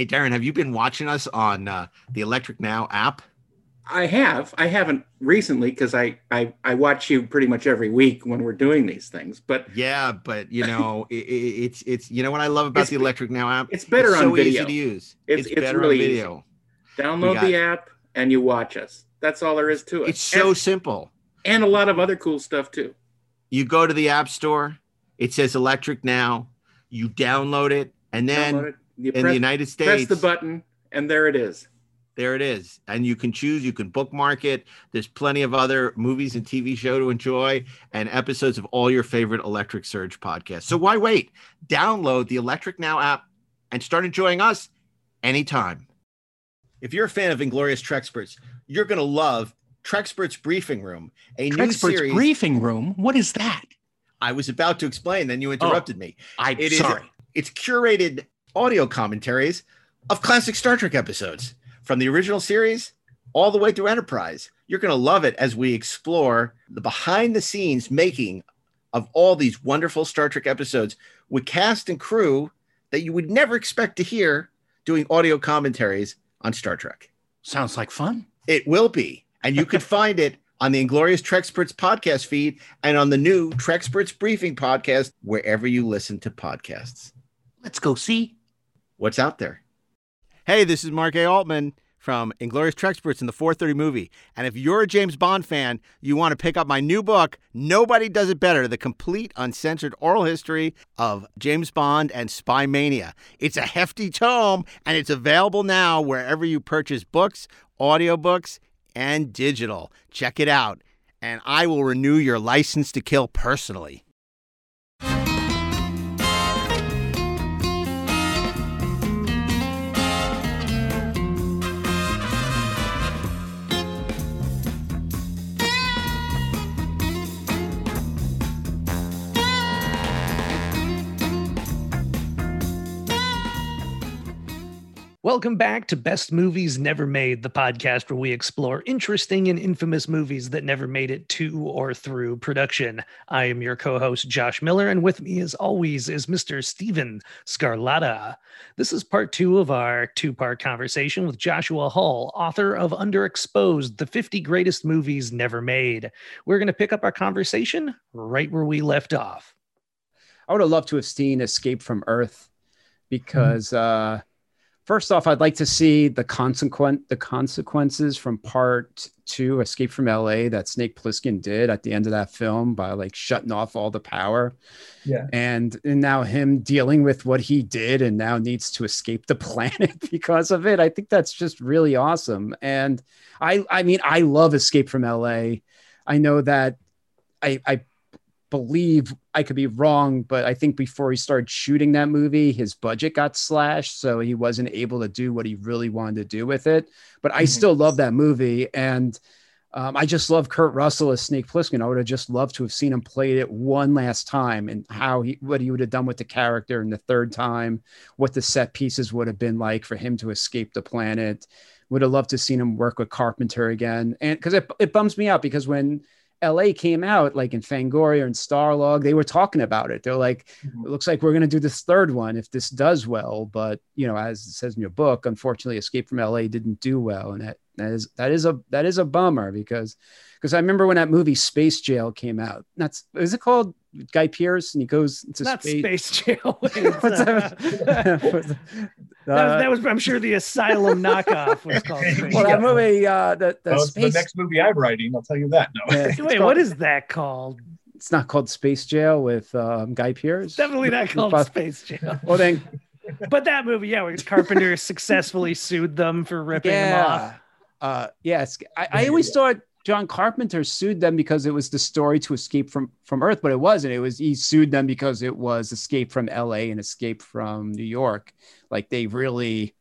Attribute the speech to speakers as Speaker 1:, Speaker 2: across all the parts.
Speaker 1: Hey, Darren, have you been watching us on uh, the Electric Now app?
Speaker 2: I have. I haven't recently because I, I I watch you pretty much every week when we're doing these things. But
Speaker 1: yeah, but you know, it, it's it's you know what I love about the Electric Now app.
Speaker 2: It's better
Speaker 1: it's
Speaker 2: on
Speaker 1: so
Speaker 2: video.
Speaker 1: easy to use.
Speaker 2: It's,
Speaker 1: It's, better
Speaker 2: really
Speaker 1: on video.
Speaker 2: Easy. Download the app and you watch us. That's all there is to it.
Speaker 1: It's so
Speaker 2: and,
Speaker 1: simple.
Speaker 2: and a lot of other cool stuff too.
Speaker 1: You go to the app store. It says Electric Now. You download it, and then
Speaker 2: you
Speaker 1: in
Speaker 2: press,
Speaker 1: the United States, press
Speaker 2: the button and there it is.
Speaker 1: there it is, and you can choose. You can bookmark it. There's plenty of other movies and TV show to enjoy, and episodes of all your favorite Electric Surge podcasts. So why wait? Download the Electric Now app and start enjoying us anytime. If you're a fan of Inglorious Trexperts, you're going to love Trexperts Briefing Room, a new series.
Speaker 3: briefing room. What is that?
Speaker 1: I was about to explain, then you interrupted oh, me.
Speaker 3: I'm
Speaker 1: It is-
Speaker 3: sorry.
Speaker 1: It's curated audio commentaries of classic Star Trek episodes from the original series all the way through Enterprise. You're going to love it as we explore the behind the scenes making of all these wonderful Star Trek episodes with cast and crew that you would never expect to hear doing audio commentaries on Star Trek.
Speaker 3: Sounds like fun.
Speaker 1: It will be. And you can find it on the Inglorious Trexperts podcast feed and on the new Trexperts Briefing podcast, wherever you listen to podcasts.
Speaker 3: Let's go see.
Speaker 1: What's out there? Hey, this is Mark A. Altman from Inglorious Trexperts in the 430 movie. And if you're a James Bond fan, you want to pick up my new book, Nobody Does It Better The Complete Uncensored Oral History of James Bond and Spy Mania. It's a hefty tome, and it's available now wherever you purchase books, audiobooks, and digital. Check it out, and I will renew your license to kill personally.
Speaker 4: Welcome back to Best Movies Never Made, the podcast where we explore interesting and infamous movies that never made it to or through production. I am your co host, Josh Miller, and with me, as always, is Mr. Steven Scarlatta. This is part two of our two part conversation with Joshua Hull, author of Underexposed The 50 Greatest Movies Never Made. We're going to pick up our conversation right where we left off.
Speaker 5: I would have loved to have seen Escape from Earth because uh, first off, I'd like to see the consequent the consequences from part two, Escape from LA, that Snake Plissken did at the end of that film by like shutting off all the power.
Speaker 6: Yeah.
Speaker 5: And, and now him dealing with what he did and now needs to escape the planet because of it. I think that's just really awesome. And I I mean, I love Escape from LA. I know that I I believe I could be wrong, but I think before he started shooting that movie, his budget got slashed, so he wasn't able to do what he really wanted to do with it. But I
Speaker 6: Mhm.
Speaker 5: still love that movie, and um, I just love Kurt Russell as Snake Plissken. I would have just loved to have seen him play it one last time, and how he what he would have done with the character in the third time, what the set pieces would have been like for him to escape the planet. Would have loved to have seen him work with Carpenter again, and because it, it bums me out because when LA came out, like in Fangoria and Starlog, they were talking about it. They're like,
Speaker 6: Mhm.
Speaker 5: it looks like we're going to do this third one if this does well. But you know, as it says in your book, unfortunately, Escape from LA didn't do well, and that that is that is a that is a bummer because because I remember when that movie Space Jail came out. That's is it called Guy Pearce and he goes to
Speaker 4: Not
Speaker 5: space.
Speaker 4: Space Jail.
Speaker 5: What's
Speaker 4: that?
Speaker 5: that?
Speaker 4: That was,
Speaker 5: Uh,
Speaker 4: that was, I'm sure, the Asylum knockoff was called. Space
Speaker 5: well,
Speaker 4: Jail.
Speaker 5: that movie, uh, the, the
Speaker 6: Well,
Speaker 5: space.
Speaker 6: the next movie I'm writing. I'll tell you that. No.
Speaker 5: Yeah,
Speaker 4: Wait,
Speaker 5: called-
Speaker 4: what is that called?
Speaker 5: It's not called Space Jail with um, Guy Pearce.
Speaker 4: Definitely not called
Speaker 5: But-
Speaker 4: Space Jail.
Speaker 5: Well, then,
Speaker 4: But that movie, yeah, where Carpenter successfully sued them for ripping them off.
Speaker 5: Yeah, uh, yes. I, I always thought John Carpenter sued them because it was the story to escape from from Earth, but it wasn't. It was he sued them because it was Escape from L.A. and Escape from New York. Like they really,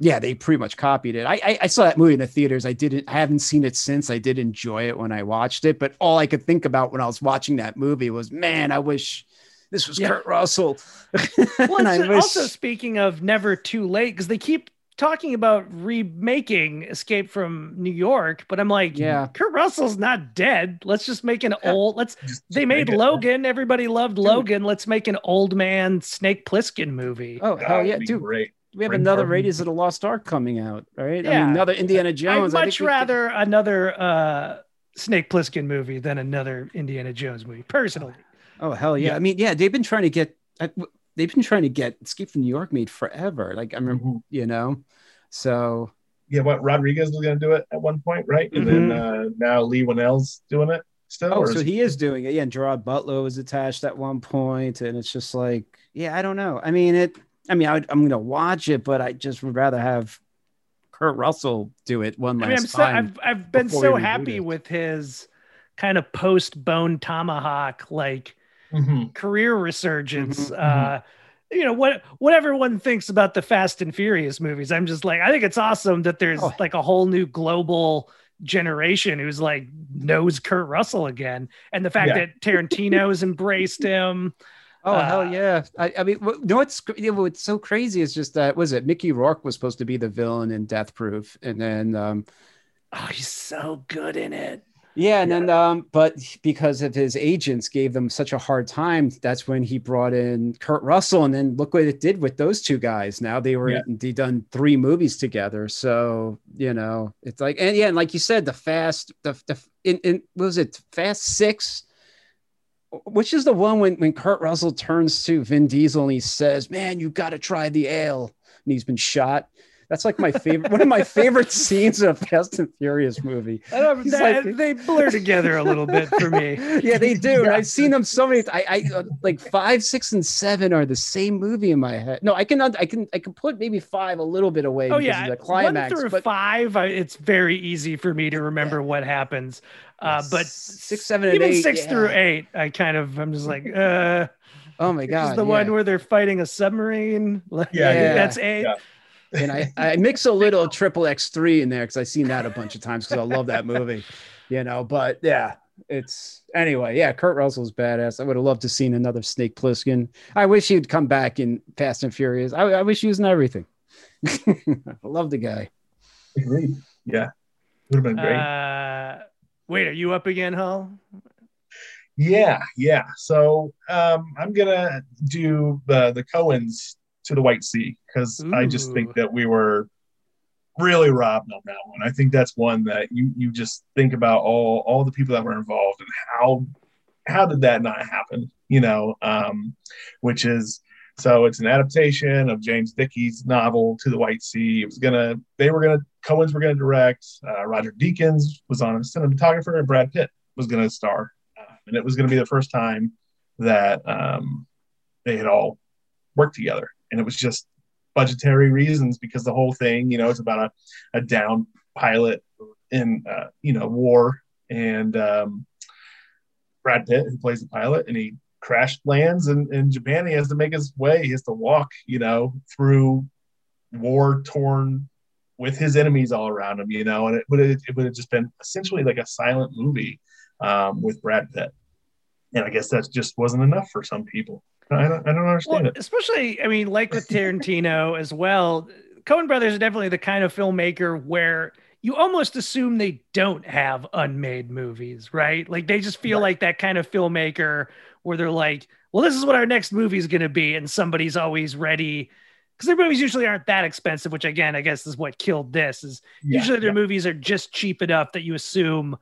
Speaker 5: yeah, they pretty much copied it. I, I I saw that movie in the theaters. I didn't. I haven't seen it since. I did enjoy it when I watched it, but all I could think about when I was watching that movie was, man, I wish. This was
Speaker 4: Yeah.
Speaker 5: Kurt Russell.
Speaker 4: Well,
Speaker 5: And I
Speaker 4: it's-
Speaker 5: wish-
Speaker 4: also speaking of never too late, because they keep talking about remaking Escape from New York, but I'm like,
Speaker 5: Yeah.
Speaker 4: Kurt Russell's not dead. Let's just make an
Speaker 5: Yeah.
Speaker 4: old. Let's.
Speaker 6: Just-
Speaker 4: They made
Speaker 6: make it-
Speaker 4: Logan. Everybody loved Logan. Let's make an old man Snake Plissken movie.
Speaker 5: oh hell yeah, dude!
Speaker 6: Great.
Speaker 5: we have
Speaker 6: Bring
Speaker 5: another
Speaker 6: Carbon.
Speaker 5: Raiders of the Lost Ark coming out, right? I
Speaker 4: Yeah.
Speaker 5: mean, another Indiana Jones.
Speaker 4: I'd much
Speaker 5: think we-
Speaker 4: rather another uh, Snake Plissken movie than another Indiana Jones movie, personally.
Speaker 5: Oh hell yeah!
Speaker 6: Yeah.
Speaker 5: I mean, yeah, they've been trying to get. I- They've been trying to get Escape from New York made forever. Like I remember,
Speaker 6: Mhm.
Speaker 5: you know. So
Speaker 6: Yeah, what Rodriguez was going to do it at one point, right? And then uh, now Leigh Whannell's doing it still.
Speaker 5: Oh, so
Speaker 6: is-
Speaker 5: he is doing it. Yeah, and Gerard Butler was attached at one point, and it's just like, yeah, I don't know. I mean, it. I mean, I would, I'm gonna watch it, but I just would rather have Kurt Russell do it one
Speaker 4: I
Speaker 5: last
Speaker 4: mean, I'm so,
Speaker 5: time.
Speaker 4: I've I've been so happy
Speaker 5: it.
Speaker 4: with his kind of post Bone Tomahawk like
Speaker 6: Mhm.
Speaker 4: career resurgence.
Speaker 5: Mhm,
Speaker 4: Uh, you know what what everyone thinks about the Fast and Furious movies. I'm just like I think it's awesome that there's
Speaker 5: Oh.
Speaker 4: like a whole new global generation who's like knows Kurt Russell again, and the fact
Speaker 6: Yeah.
Speaker 4: that Tarantino's embraced him.
Speaker 5: Oh
Speaker 4: Uh,
Speaker 5: hell yeah! I, I mean, what, you know what's you know, what's so crazy is just that was it. Mickey Rourke was supposed to be the villain in Death Proof, and then um,
Speaker 4: Oh, he's so good in it.
Speaker 5: Yeah, and then um, but because of his agents gave them such a hard time, that's when he brought in Kurt Russell, and then look what it did with those two guys. Now they were
Speaker 6: Yeah.
Speaker 5: they done three movies together, so you know it's like and yeah, and like you said, the Fast the the in, in what was it Fast Six. Which is the one when, when Kurt Russell turns to Vin Diesel and he says, Man, you got to try the ale. And he's been shot. That's like my favorite, one of my favorite scenes of Fast and Furious movie.
Speaker 4: I don't,
Speaker 5: He's
Speaker 4: that-
Speaker 5: like-
Speaker 4: they blur together a little bit for me.
Speaker 5: Yeah, they do. And I've seen them so many. I, I uh, like five, six, and seven are the same movie in my head. No, I can, I can, I can put maybe five a little bit away.
Speaker 4: Oh
Speaker 5: because
Speaker 4: yeah,
Speaker 5: of the climax.
Speaker 4: one through
Speaker 5: but
Speaker 4: five, it's very easy for me to remember what happens. Uh, but
Speaker 5: six, seven, and
Speaker 4: even
Speaker 5: eight,
Speaker 4: six
Speaker 5: yeah.
Speaker 4: through eight, I kind of, I'm just like, uh,
Speaker 5: Oh my god,
Speaker 4: is the
Speaker 5: yeah.
Speaker 4: one where they're fighting a submarine. Like,
Speaker 6: Yeah,
Speaker 5: yeah.
Speaker 4: that's eight.
Speaker 6: Yeah.
Speaker 5: and I, I mix a little triple X three in there because I've seen that a bunch of times because I love that movie, you know. But yeah, it's anyway. Yeah, Kurt Russell's badass. I would have loved to seen another Snake Plissken. I wish he'd come back in Fast and Furious. I, I wish he was in everything. I love the guy.
Speaker 6: Agreed. Yeah, would have been great.
Speaker 4: Uh, wait, are you up again, Hull?
Speaker 6: Yeah, yeah. So um, I'm gonna do the the Coens to the White Sea because I just think that we were really robbed on that one. I think that's one that you you just think about all all the people that were involved and how how did that not happen? You know, um, which is so it's an adaptation of James Dickey's novel To the White Sea. It was gonna they were gonna Coen's were gonna direct. Uh, Roger Deakins was on a cinematographer, and Brad Pitt was gonna star uh, and it was going to be the first time that um, they had all worked together. And it was just budgetary reasons because the whole thing, you know, it's about a, a down pilot in, uh, you know, war. And um, Brad Pitt, who plays the pilot, and he crash lands in, in Japan. He has to make his way. He has to walk, you know, through war torn with his enemies all around him, you know, and it would have, it would have just been essentially like a silent movie um, with Brad Pitt. And I guess that just wasn't enough for some people. I don't, I don't understand
Speaker 4: Well,
Speaker 6: it.
Speaker 4: especially, I mean, like with Tarantino as well, Coen Brothers are definitely the kind of filmmaker where you almost assume they don't have unmade movies, right? Like they just feel
Speaker 6: Right.
Speaker 4: like that kind of filmmaker where they're like, well, this is what our next movie is going to be. And somebody's always ready because their movies usually aren't that expensive, which again, I guess is what killed this is
Speaker 6: Yeah,
Speaker 4: usually their
Speaker 6: yeah.
Speaker 4: movies are just cheap enough that you assume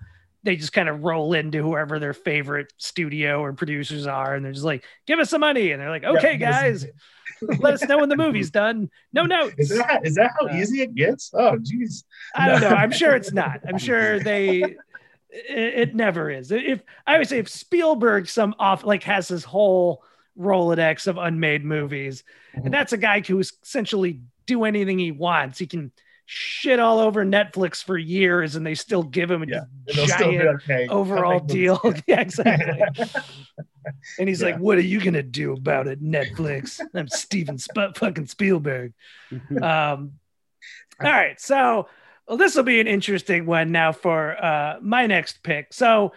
Speaker 4: they just kind of roll into whoever their favorite studio or producers are and they're just like give us some money and they're like okay
Speaker 6: Yeah,
Speaker 4: guys let us know when the movie's done. No notes.
Speaker 6: Is that is that how
Speaker 4: Uh,
Speaker 6: easy it gets? Oh, geez.
Speaker 4: i don't know. I'm sure it's not. I'm sure they it, it never is. If i would say if spielberg some off like has his whole rolodex of unmade movies and that's a guy who essentially do anything he wants he can shit all over netflix for years and they still give him a
Speaker 6: Yeah. And they'll still be
Speaker 4: giant
Speaker 6: like,
Speaker 4: overall deal. yeah, exactly. And he's
Speaker 6: Yeah.
Speaker 4: like, "What are you gonna do about it, Netflix?" I'm Steven Sp- fucking Spielberg. Um, all right, so well, this will be an interesting one now for uh, my next pick. So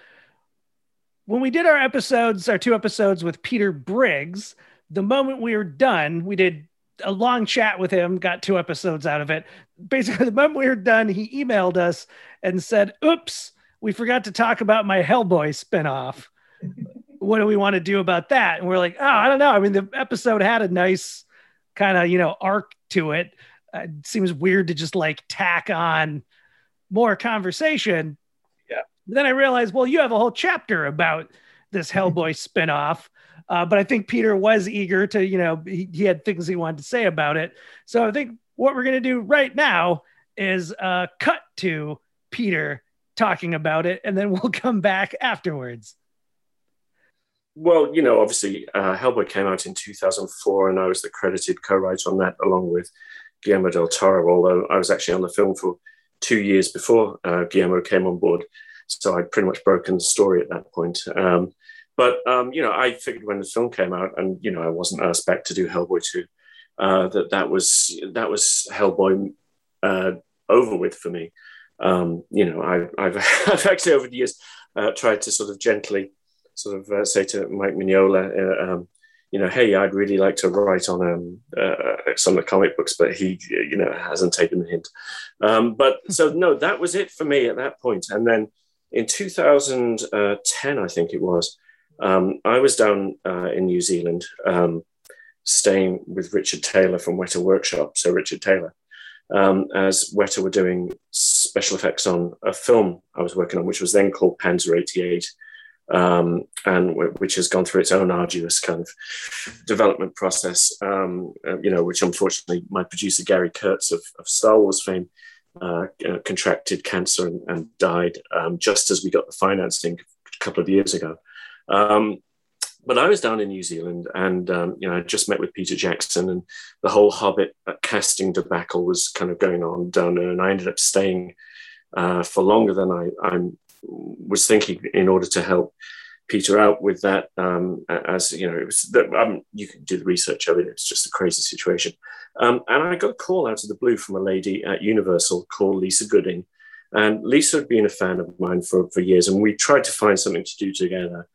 Speaker 4: when we did our episodes, our two episodes with Peter Briggs, the moment we were done, we did a long chat with him, got two episodes out of it. Basically, the moment we were done, he emailed us and said, Oops, we forgot to talk about my Hellboy spinoff. what do we want to do about that? And we're like, Oh, I don't know. I mean, the episode had a nice kind of, you know, arc to it. Uh, it seems weird to just like tack on more conversation.
Speaker 6: Yeah.
Speaker 4: Then I realized, well, you have a whole chapter about this Hellboy spinoff. Uh, but I think Peter was eager to, you know, he, he had things he wanted to say about it. So I think what we're going to do right now is uh, cut to Peter talking about it, and then we'll come back afterwards.
Speaker 7: Well, you know, obviously, uh, Hellboy came out in 2004, and I was the credited co-writer on that, along with Guillermo del Toro. Although I was actually on the film for two years before uh, Guillermo came on board, so I'd pretty much broken the story at that point. Um, but um, you know, I figured when the film came out, and you know, I wasn't asked back to do Hellboy 2, uh, that that was that was Hellboy uh, over with for me. Um, you know, I, I've, I've actually over the years uh, tried to sort of gently sort of uh, say to Mike Mignola, uh, um, you know, hey, I'd really like to write on um, uh, some of the comic books, but he, you know, hasn't taken the hint. Um, but so no, that was it for me at that point. And then in 2010, I think it was, um, I was down uh, in New Zealand, um, staying with Richard Taylor from Weta Workshop. So Richard Taylor, um, as Weta were doing special effects on a film I was working on, which was then called Panzer 88 um, and w- which has gone through its own arduous kind of development process. Um, uh, you know, which unfortunately my producer Gary Kurtz of, of Star Wars fame uh, uh, contracted cancer and, and died um, just as we got the financing a couple of years ago. Um, but I was down in New Zealand, and um, you know, I just met with Peter Jackson, and the whole Hobbit casting debacle was kind of going on down there, and I ended up staying uh, for longer than I, I'm was thinking in order to help Peter out with that. Um, as you know, it was that um, you can do the research of it. It's just a crazy situation. Um, and I got a call out of the blue from a lady at Universal called Lisa Gooding. And Lisa had been a fan of mine for, for years, and we tried to find something to do together,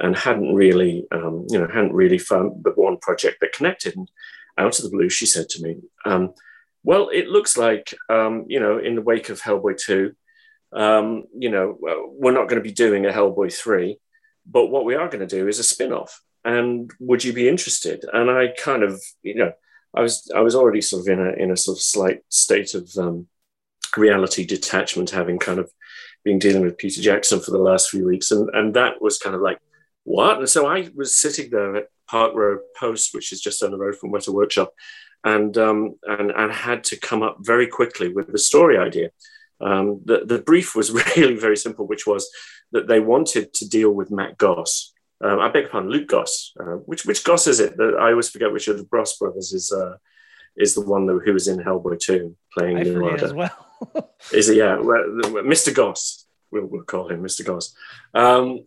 Speaker 7: and hadn't really, um, you know, hadn't really found the one project that connected. And out of the blue, she said to me, um, "Well, it looks like, um, you know, in the wake of Hellboy two, um, you know, we're not going to be doing a Hellboy 3, but what we are going to do is a spin off. And would you be interested? And I kind of, you know, I was I was already sort of in a in a sort of slight state of um, reality detachment, having kind of been dealing with Peter Jackson for the last few weeks, and and that was kind of like what? And so I was sitting there at Park Road Post, which is just down the road from Weta Workshop, and um, and and had to come up very quickly with the story idea. Um, the, the brief was really very simple, which was that they wanted to deal with Matt Goss. Um, I beg your pardon, Luke Goss. Uh, which which Goss is it? That I always forget which of the Bros brothers is uh, is the one that, who was in Hellboy 2 playing
Speaker 4: I as well.
Speaker 7: is it? Yeah, well, Mr. Goss. We'll, we'll call him Mr. Goss. Um,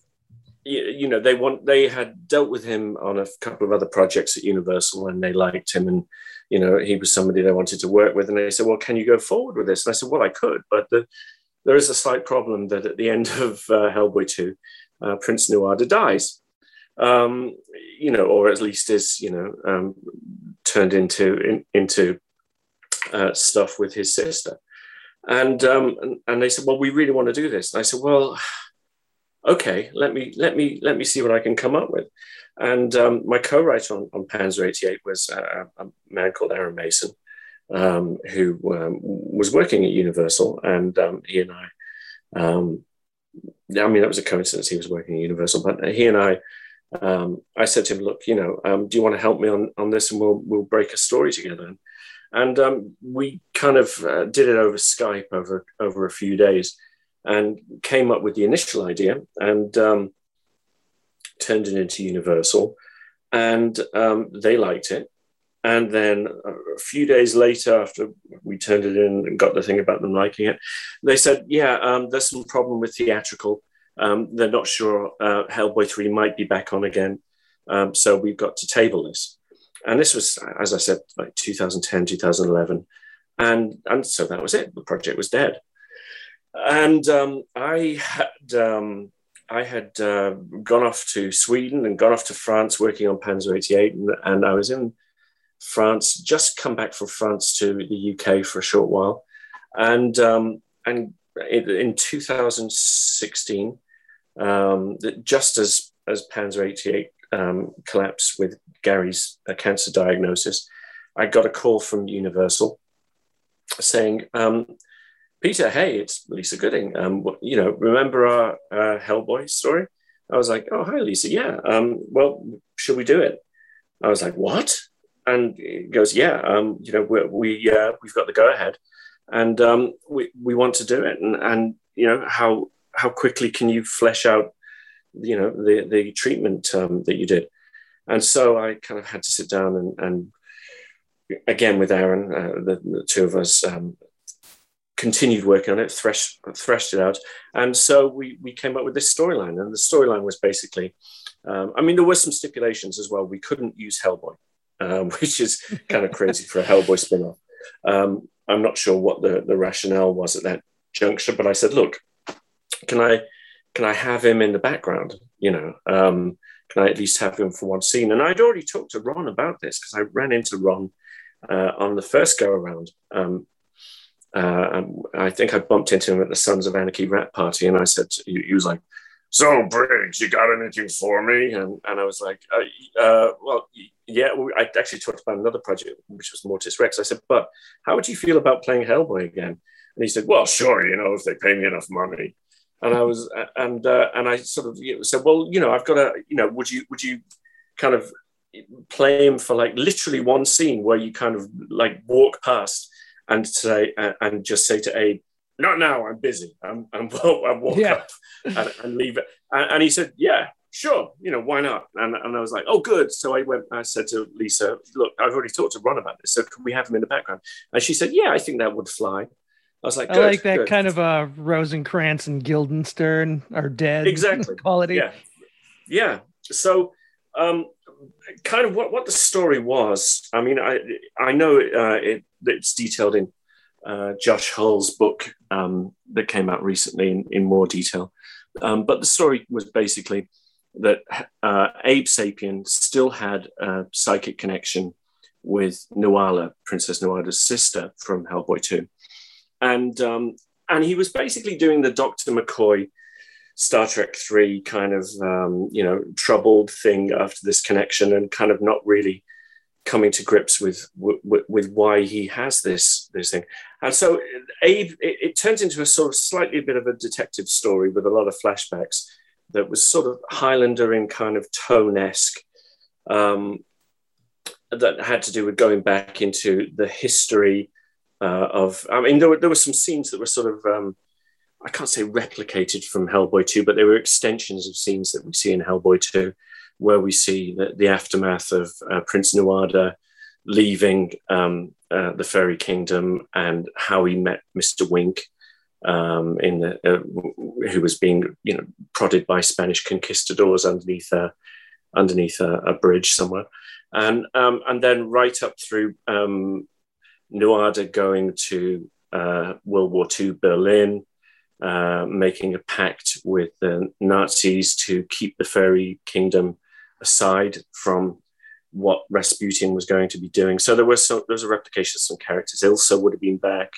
Speaker 7: you, know, they want they had dealt with him on a couple of other projects at Universal, and they liked him, and you know, he was somebody they wanted to work with. And they said, well, can you go forward with this? And I said, well, I could, but the, there is a slight problem that at the end of uh, Hellboy 2, uh, Prince Nuada dies, um, you know, or at least is, you know, um, turned into, in, into uh, stuff with his sister. And, um, and, and they said, well, we really want to do this. And I said, well, okay, let me, let me, let me see what I can come up with. And um, my co-writer on, on Panzer 88 was a, a man called Aaron Mason, um, who um, was working at Universal, and um, he and I, um, I mean, that was a coincidence. He was working at Universal, but he and I, um, I said to him, "Look, you know, do you want to help me on on this, and we'll we'll break a story together." And we kind of uh, did it over Skype over over a few days, and came up with the initial idea and turned it into Universal, and um, they liked it. And then a few days later, after we turned it in and got the thing about them liking it, they said, "Yeah, um, there's some problem with theatrical. Um, they're not sure uh, Hellboy three might be back on again, um, so we've got to table this." And this was, as I said, like 2010, 2011, and and so that was it. The project was dead. And um, I had um, I had uh, gone off to Sweden and gone off to France working on Panzer 88, and, and, I was in France, just come back from France to the UK for a short while, and um, and in, in 2016, um, just as as Panzer 88 um, collapsed with Gary's uh, cancer diagnosis, I got a call from Universal saying, um, Peter, hey, it's Lisa Gooding. Um, you know, remember our uh, Hellboy story? I was like, oh, hi, Lisa. Yeah. Um, well, should we do it? I was like, what? And he goes, yeah. Um, you know, we, we uh, we've got the go ahead, and um, we we want to do it. And and you know, how how quickly can you flesh out, you know, the the treatment um, that you did? And so I kind of had to sit down and, and again with Aaron, uh, the, the, two of us um, continued working on it, threshed, threshed it out. And so we, we came up with this storyline. And the storyline was basically, um, I mean, there were some stipulations as well. We couldn't use Hellboy, um, which is kind of crazy for a Hellboy spin off. Um, I'm not sure what the, the rationale was at that juncture, but I said, look, can I can I have him in the background? You know, um, can I at least have him for one scene? And I'd already talked to Ron about this because I ran into Ron uh, on the first go around. Um, uh, I think I bumped into him at the Sons of Anarchy wrap party, and I said, he, he was like, "So Briggs, you got anything for me?" And and I was like, uh, uh, "Well, yeah." I actually talked about another project, which was Mortis Rex. I said, "But how would you feel about playing Hellboy again?" And he said, "Well, sure, you know, if they pay me enough money." And I was, and uh, and I sort of said, "Well, you know, I've got a, you know, would you would you kind of play him for like literally one scene where you kind of like walk past and say uh, and just say to Abe, "Not now. I'm busy. I'm, I'm I walk yeah. up and, and, leave it." And, and, he said, "Yeah, sure. You know, why not?" And, and I was like, "Oh, good." So I went. I said to Lisa, "Look, I've already talked to Ron about this. So can we have him in the background?" And she said, "Yeah, I think that would fly." I was like,
Speaker 4: I like that good. kind of uh, Rosencrantz and Guildenstern are dead
Speaker 7: exactly
Speaker 4: quality.
Speaker 7: Yeah, yeah. So um, kind of what, what the story was. I mean, I I know uh, it, it's detailed in uh, Josh Hull's book um, that came out recently in, in more detail. Um, but the story was basically that uh, Abe Sapien still had a psychic connection with Nuala, Princess Nuala's sister from Hellboy 2. And, um, and he was basically doing the Dr. McCoy Star Trek three kind of um, you know troubled thing after this connection and kind of not really coming to grips with with, with why he has this this thing. And so Abe it, it turns into a sort of slightly bit of a detective story with a lot of flashbacks that was sort of Highlander in kind of tone esque. Um, that had to do with going back into the history uh, of. I mean, there were, there were some scenes that were sort of um, I can't say replicated from Hellboy 2, but they were extensions of scenes that we see in Hellboy 2, where we see the, the aftermath of uh, Prince Nuada leaving um, uh, the Fairy Kingdom and how he met Mr. Wink, um, in the, uh, who was being you know prodded by Spanish conquistadors underneath a underneath a, a bridge somewhere, and um, and then right up through um, Nuada going to uh, World War II Berlin uh, making a pact with the Nazis to keep the fairy kingdom aside from what Rasputin was going to be doing. So there was some, there was a replication of some characters. Ilsa would have been back.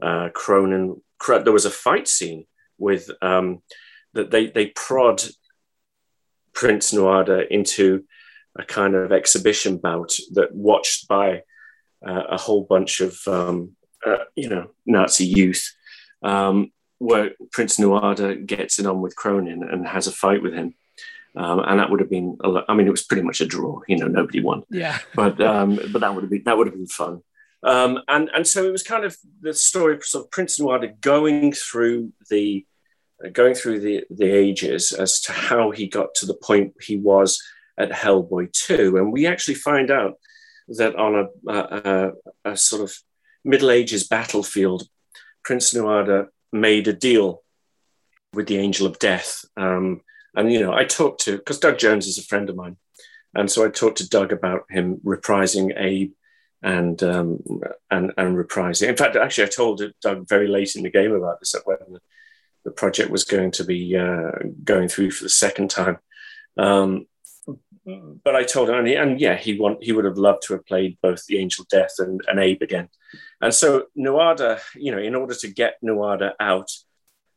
Speaker 7: Uh, Kroenen. There was a fight scene with um, that they they prod Prince Nuada into a kind of exhibition bout that watched by uh, a whole bunch of um, uh, you know Nazi youth. Um, where Prince Nuada gets it on with Kroenen and has a fight with him. Um, and that would have been, I mean, it was pretty much a draw. You know, nobody won.
Speaker 4: Yeah.
Speaker 7: but um, but that would have been that would have been fun. Um, and and so it was kind of the story of sort of Prince Nuada going through the uh, going through the the ages as to how he got to the point he was at Hellboy two, and we actually find out that on a, a, a sort of Middle Ages battlefield, Prince Nuada made a deal with the angel of death. Um, and, you know, I talked to, because Doug Jones is a friend of mine. And so I talked to Doug about him reprising Abe and, um, and, and reprising. In fact, actually, I told Doug very late in the game about this, when the, the project was going to be uh, going through for the second time. Um, but I told him, and, yeah, he want he would have loved to have played both the Angel of Death and, and Abe again. And so Nuada, you know, in order to get Nuada out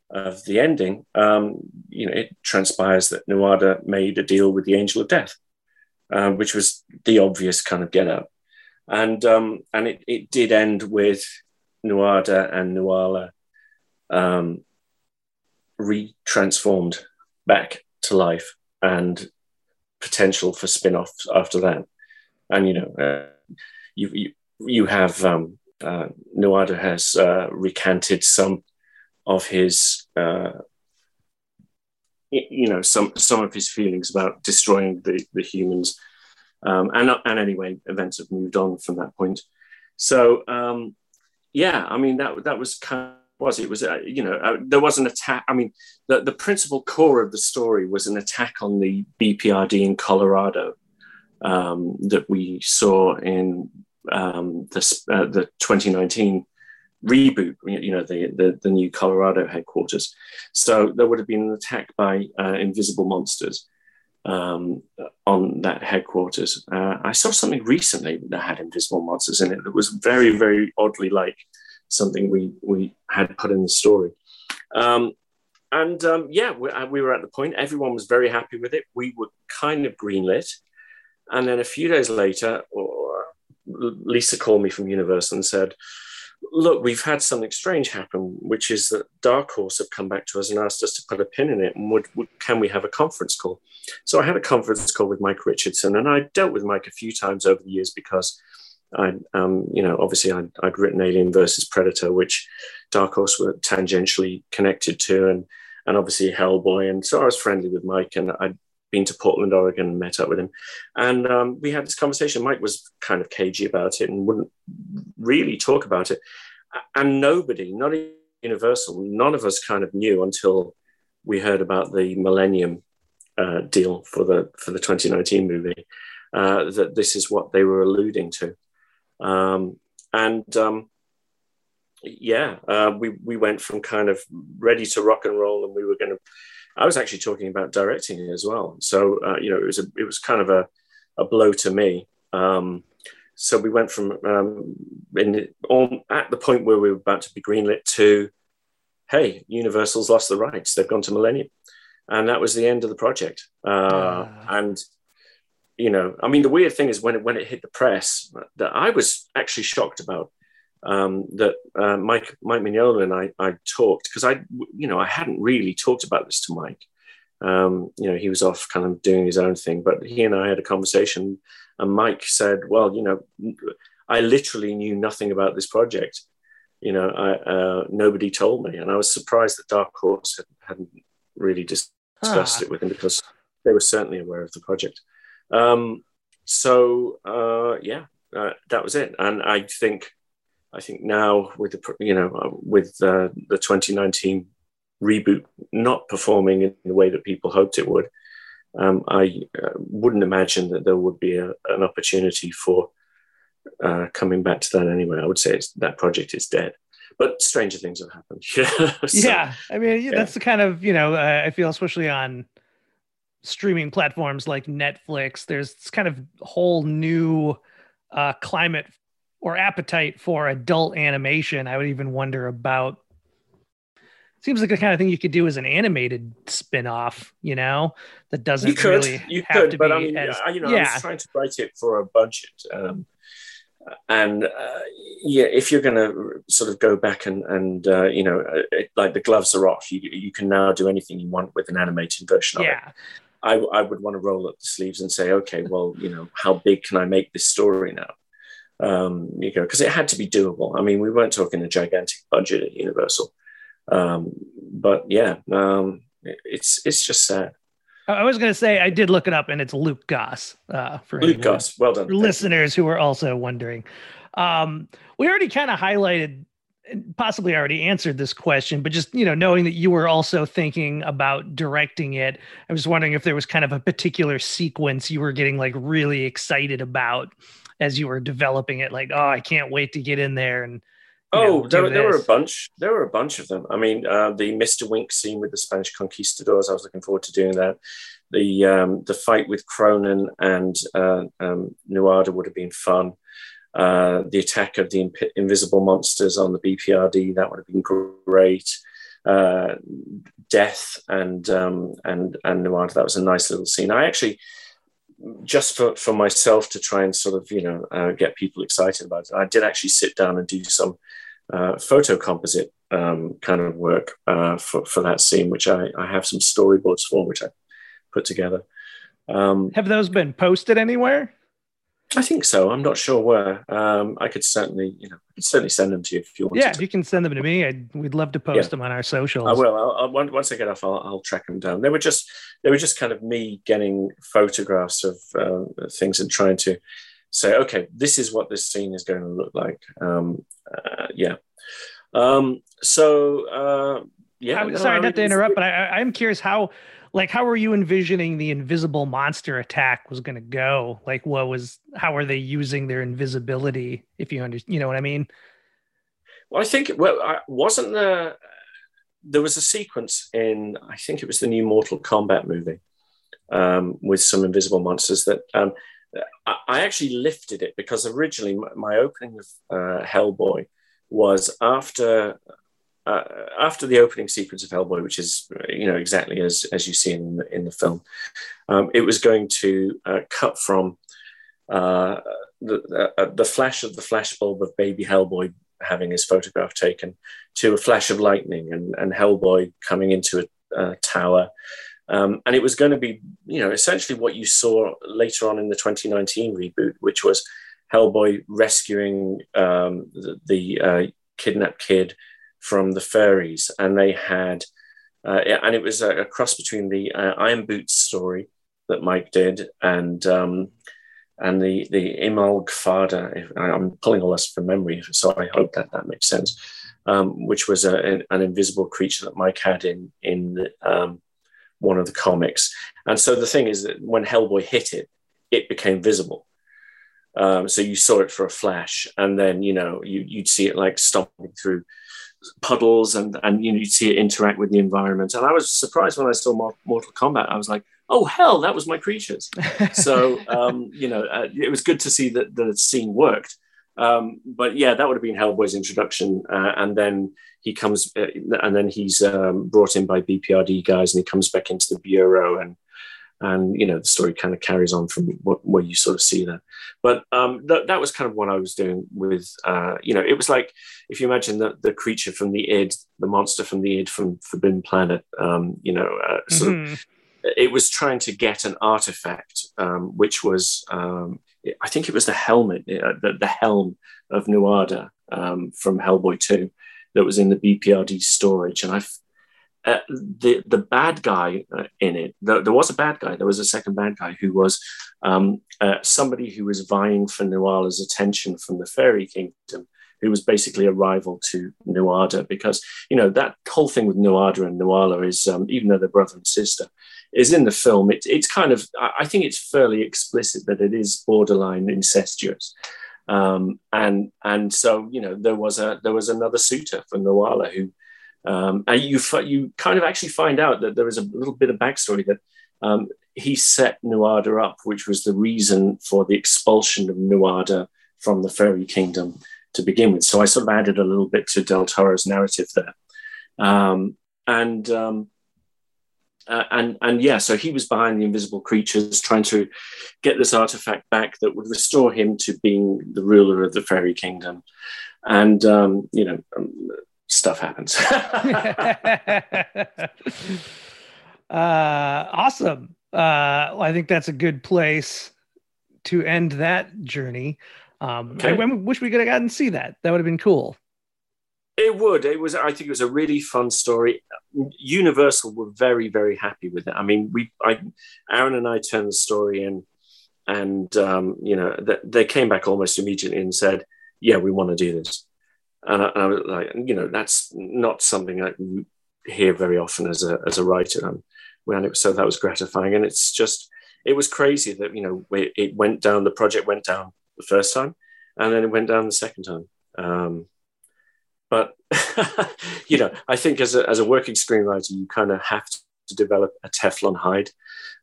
Speaker 7: of the ending, um, you know, it transpires that Nuada made a deal with the Angel of Death, uh, which was the obvious kind of get up. and um, and it, it did end with Nuada and Nuala um, retransformed back to life and potential for spin-offs after that. And you know, uh, you, you you have um, uh, Nuada has uh, recanted some of his uh, you know some some of his feelings about destroying the the humans um, and and anyway events have moved on from that point so um, yeah i mean that that was kind was it was uh, you know uh, there was an attack i mean the, the principal core of the story was an attack on the bprd in colorado um, that we saw in um, the, uh, the 2019 reboot, you know, the, the, the, new Colorado headquarters. So there would have been an attack by uh, invisible monsters um, on that headquarters. Uh, I saw something recently that had invisible monsters in it that was very, very oddly like something we, we had put in the story. Um, and um, yeah, we, uh, we, were at the point, everyone was very happy with it. We were kind of greenlit. And then a few days later, Lisa called me from Universal and said, look, we've had something strange happen, which is that Dark Horse have come back to us and asked us to put a pin in it. And would, would, can we have a conference call? So I had a conference call with Mike Richardson, and I dealt with Mike a few times over the years because I, um, you know, obviously I'd, I'd, written Alien versus Predator, which Dark Horse were tangentially connected to, and and obviously Hellboy, and so I was friendly with Mike, and I'd been to Portland, Oregon, and met up with him. And um, we had this conversation. Mike was kind of cagey about it and wouldn't really talk about it. And nobody, not Universal, none of us kind of knew until we heard about the Millennium uh, deal for the for the 2019 movie uh, that this is what they were alluding to. Um, and um, yeah, uh, we we went from kind of ready to rock and roll, and we were going to I was actually talking about directing it as well. So uh, you know, it was a, it was kind of a, a blow to me. Um, so we went from um, in on at the point where we were about to be greenlit to, hey, Universal's lost the rights; they've gone to Millennium, and that was the end of the project. Uh, uh. And you know, I mean, the weird thing is when it when it hit the press, that I was actually shocked about um, that uh, Mike Mike Mignola and I, I talked because I you know I hadn't really talked about this to Mike. Um, you know, he was off kind of doing his own thing, but he and I had a conversation, and Mike said, "Well, you know, I literally knew nothing about this project. You know, I, uh, nobody told me, and I was surprised that Dark Horse had, not really discussed ah. it with him because they were certainly aware of the project. Um, so uh, yeah, uh, that was it, and I think I think now with the you know uh, with uh, the 2019 reboot not performing in the way that people hoped it would, um, I uh, wouldn't imagine that there would be a, an opportunity for uh, coming back to that anyway. I would say that project is dead. But stranger things have happened.
Speaker 4: so, yeah, I mean yeah. that's the kind of you know uh, I feel especially on streaming platforms like Netflix. There's this kind of whole new uh, climate or appetite for adult animation. I would even wonder about. Seems like the kind of thing you could do as an animated spin-off, you know, that doesn't
Speaker 7: you could,
Speaker 4: really
Speaker 7: you could, but I mean, as, you know, yeah. I was trying to write it for a budget, um, and uh, yeah, if you're going to sort of go back and and uh, you know, uh, it, like the gloves are off, you you can now do anything you want with an animated version of
Speaker 4: yeah.
Speaker 7: it. I, I would want to roll up the sleeves and say, okay, well, you know, how big can I make this story now? um, you know, because it had to be doable. I mean, we weren't talking a gigantic budget at Universal, um, but yeah, um, it's it's just sad.
Speaker 4: I was going to say I did look it up, and it's Luke Goss. Uh, for
Speaker 7: Luke Goss, well done.
Speaker 4: listeners who are also wondering, um, we already kind of highlighted, possibly already answered this question, but just you know, knowing that you were also thinking about directing it, I was wondering if there was kind of a particular sequence you were getting like really excited about as you were developing it like oh i can't wait to get in there and
Speaker 7: oh know, there, there were a bunch there were a bunch of them. I mean uh, the mr wink scene with the spanish conquistadors i was looking forward to doing that. The um, the fight with Kroenen and uh, um, nuada would have been fun uh, the attack of the imp- invisible monsters on the bprd that would have been great uh, death and um, and and Nuada. That was a nice little scene. I actually just for, for myself to try and sort of you know uh, get people excited about it, I did actually sit down and do some uh, photo composite um, kind of work uh, for for that scene, which I, I have some storyboards for, which I put together. Um,
Speaker 4: Have those been posted anywhere?
Speaker 7: I think so. I'm not sure where. Um, I could certainly, you know, I could certainly send them to you if you want.
Speaker 4: Yeah,
Speaker 7: to.
Speaker 4: you can send them to me, I'd, we'd love to post
Speaker 7: Yeah.
Speaker 4: them on our socials.
Speaker 7: I will. I'll, I'll, once I get off, I'll, I'll track them down. They were just, they were just kind of me getting photographs of uh, things and trying to say, okay, this is what this scene is going to look like. Um, uh, yeah. Um, so uh, yeah.
Speaker 4: I-
Speaker 7: no,
Speaker 4: sorry not to interrupt, but I- I'm curious how, like, how were you envisioning the invisible monster attack was going to go? Like, what was, how are they using their invisibility? If you understand, you know what I mean?
Speaker 7: Well, I think well, I, wasn't there. There was a sequence in I think it was the new Mortal Kombat movie um, with some invisible monsters that um, I, actually lifted it because originally my, my opening of uh, Hellboy was after uh, after the opening sequence of Hellboy, which is you know exactly as as you see in the, in the film. Um, it was going to uh, cut from uh, the, the the flash of the flashbulb of baby Hellboy having his photograph taken to a flash of lightning and, and Hellboy coming into a uh, tower. Um, and it was going to be, you know, essentially what you saw later on in the 2019 reboot, which was Hellboy rescuing um, the, the uh, kidnapped kid from the fairies. And they had, uh, and it was a, cross between the uh, Iron Boots story that Mike did and um, and the the Imalg Fada. I'm pulling all this from memory, so I hope that that makes sense. Um, which was a, an, an invisible creature that Mike had in in um, one of the comics. And so the thing is that when Hellboy hit it, it became visible. Um, so you saw it for a flash, and then you know you, you'd see it like stomping through puddles, and and you know, you'd see it interact with the environment. And I was surprised when I saw Mortal Kombat. I was like, oh hell, that was my creatures so um, you know uh, it was good to see that the scene worked um, but yeah that would have been hellboy's introduction uh, and then he comes uh, and then he's um, brought in by bprd guys and he comes back into the bureau and and you know the story kind of carries on from what, where you sort of see that but um, th- that was kind of what i was doing with uh, you know it was like if you imagine the, the creature from the id the monster from the id from forbidden planet um, you know uh, sort of
Speaker 4: Mhm.
Speaker 7: it was trying to get an artifact, um, which was, um, I think it was the helmet, uh, the, the helm of Nuada um, from Hellboy 2 that was in the BPRD storage. And I've, uh, the, the bad guy uh, in it, there, there was a bad guy, there was a second bad guy who was um, uh, somebody who was vying for Nuala's attention from the Fairy Kingdom. Who was basically a rival to Nuada because you know that whole thing with Nuada and Nuala is um, even though they're brother and sister, is in the film. It, it's kind of, I think it's fairly explicit that it is borderline incestuous. Um, and and so you know there was a there was another suitor for Nuala who um, and you you kind of actually find out that there is a little bit of backstory that um, he set Nuada up, which was the reason for the expulsion of Nuada from the fairy kingdom to begin with. So I sort of added a little bit to Del Toro's narrative there, um, and um, uh, and and yeah, so he was behind the invisible creatures, trying to get this artifact back that would restore him to being the ruler of the fairy kingdom. And um, you know, um, stuff happens.
Speaker 4: uh, awesome. Uh, well, I think that's a good place to end that journey. Um, I, I wish we could have gotten to see that. That would have been cool.
Speaker 7: It would. It was. I think it was a really fun story. Universal were very, very happy with it. I mean, we, I, Aaron and I turned the story in, and um, you know, th- they came back almost immediately and said, "Yeah, we want to do this." And I, I was like, you know, that's not something I hear very often as a as a writer. And when it was so that was gratifying, and it's just, it was crazy that you know it, it went down. The project went down the first time, and then it went down the second time. Um, but you know, I think as a, as a working screenwriter, you kind of have to develop a Teflon hide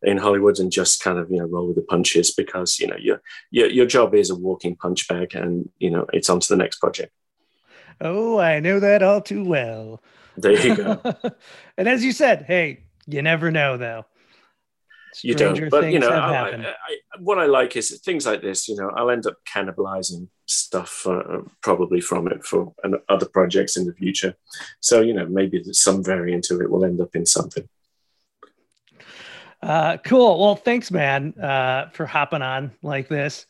Speaker 7: in Hollywood and just kind of you know roll with the punches because you know your your, your job is a walking punch bag, and you know it's on to the next project.
Speaker 4: Oh, I know that all too well.
Speaker 7: There you go.
Speaker 4: and as you said, hey, you never know though.
Speaker 7: you don't. But you know, I. I, I, what I like is things like this. You know, I'll end up cannibalizing stuff uh, probably from it for an, other projects in the future. So you know, maybe some variant of it will end up in something.
Speaker 4: Uh, cool. Well, thanks, man, uh, for hopping on like this.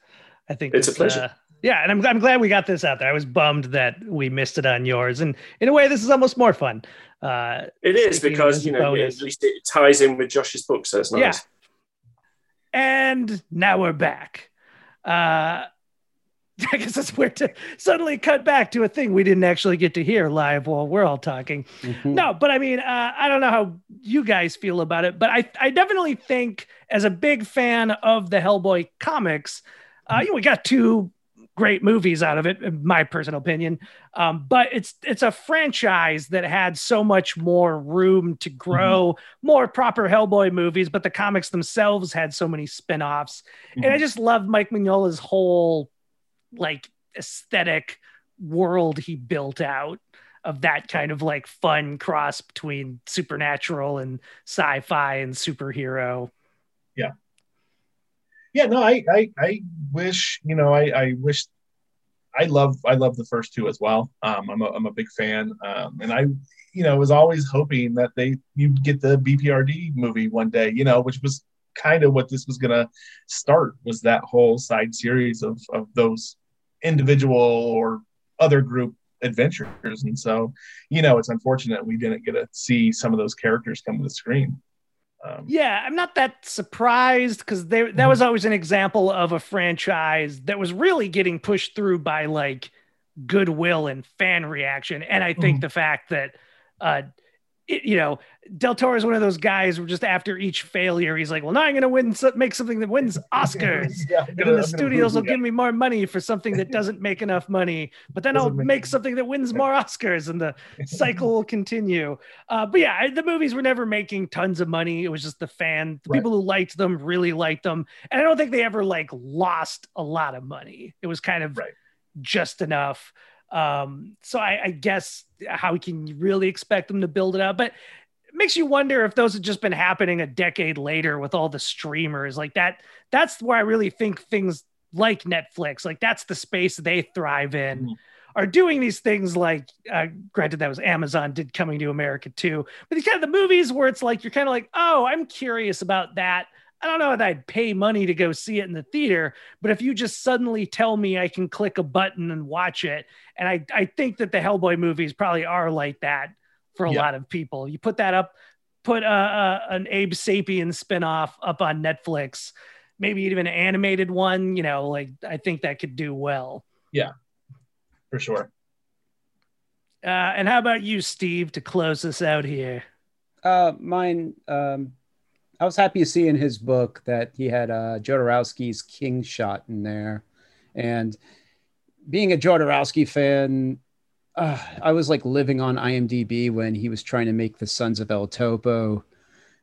Speaker 4: I think
Speaker 7: It's a
Speaker 4: this,
Speaker 7: pleasure.
Speaker 4: Yeah, and I'm, I'm glad we got this out there. I was bummed that we missed it on yours, and in a way, this is almost more fun. Uh,
Speaker 7: It is because you know
Speaker 4: bonus.
Speaker 7: at least it ties in with Josh's book, so it's nice.
Speaker 4: Yeah. and now we're back. Uh, I guess it's weird to suddenly cut back to a thing we didn't actually get to hear live while we're all talking.
Speaker 5: Mhm.
Speaker 4: No, but I mean, uh, I don't know how you guys feel about it, but I, I definitely think, as a big fan of the Hellboy comics, uh, you know, we got two great movies out of it, in my personal opinion. Um, but it's it's a franchise that had so much more room to grow, more proper Hellboy movies, but the comics themselves had so many spin-offs. And I just love Mike Mignola's whole like aesthetic world he built out of that kind of like fun cross between supernatural and sci-fi and superhero.
Speaker 6: yeah no i i, I wish you know i i wish i love i love the first two as well. Um i'm a, I'm a big fan. Um and i you know was always hoping that they you'd get the bprd movie one day you know which was kind of what this was gonna start was that whole side series of of those individual or other group adventures. And so you know it's unfortunate we didn't get to see some of those characters come to the screen um,
Speaker 4: Yeah, I'm not that surprised because there that was always an example of a franchise that was really getting pushed through by like goodwill and fan reaction. And I think
Speaker 6: Mhm.
Speaker 4: the fact that uh it, you know, Del Toro is one of those guys where just after each failure, he's like, "Well, now I'm going to win, so- make something that wins Oscars."
Speaker 6: Yeah,
Speaker 4: And then the studios will give me more money for something that doesn't make enough money, but then I'll
Speaker 6: make
Speaker 4: make something that wins more Oscars, and the cycle will continue. Uh, but yeah, I- the movies were never making tons of money. It was just the fan, the
Speaker 6: Right.
Speaker 4: people who liked them really liked them, and I don't think they ever like lost a lot of money. It was kind of
Speaker 6: Right.
Speaker 4: just enough. Um, so I, I guess how we can you really expect them to build it up? But it makes you wonder if those had just been happening a decade later with all the streamers like that. That's where I really think things like Netflix, like that's the space they thrive in,
Speaker 6: Mhm.
Speaker 4: are doing these things like, uh, granted, that was Amazon did coming to America too, but these kind of the movies where it's like, you're kind of like, oh, I'm curious about that. I don't know if I'd pay money to go see it in the theater, but if you just suddenly tell me I can click a button and watch it, and I, I think that the Hellboy movies probably are like that for a
Speaker 6: Yeah.
Speaker 4: lot of people. You put that up, put uh, uh, an Abe Sapien spinoff up on Netflix, maybe even an animated one. You know, like I think that could do well.
Speaker 6: Yeah, for sure.
Speaker 4: Uh, and how about you, Steve, to close us out here?
Speaker 5: Uh, mine. Um, I was happy to see in his book that he had uh, Jodorowsky's King Shot in there, and being a Jodorowsky fan, uh, I was like living on IMDb when he was trying to make the Sons of El Topo.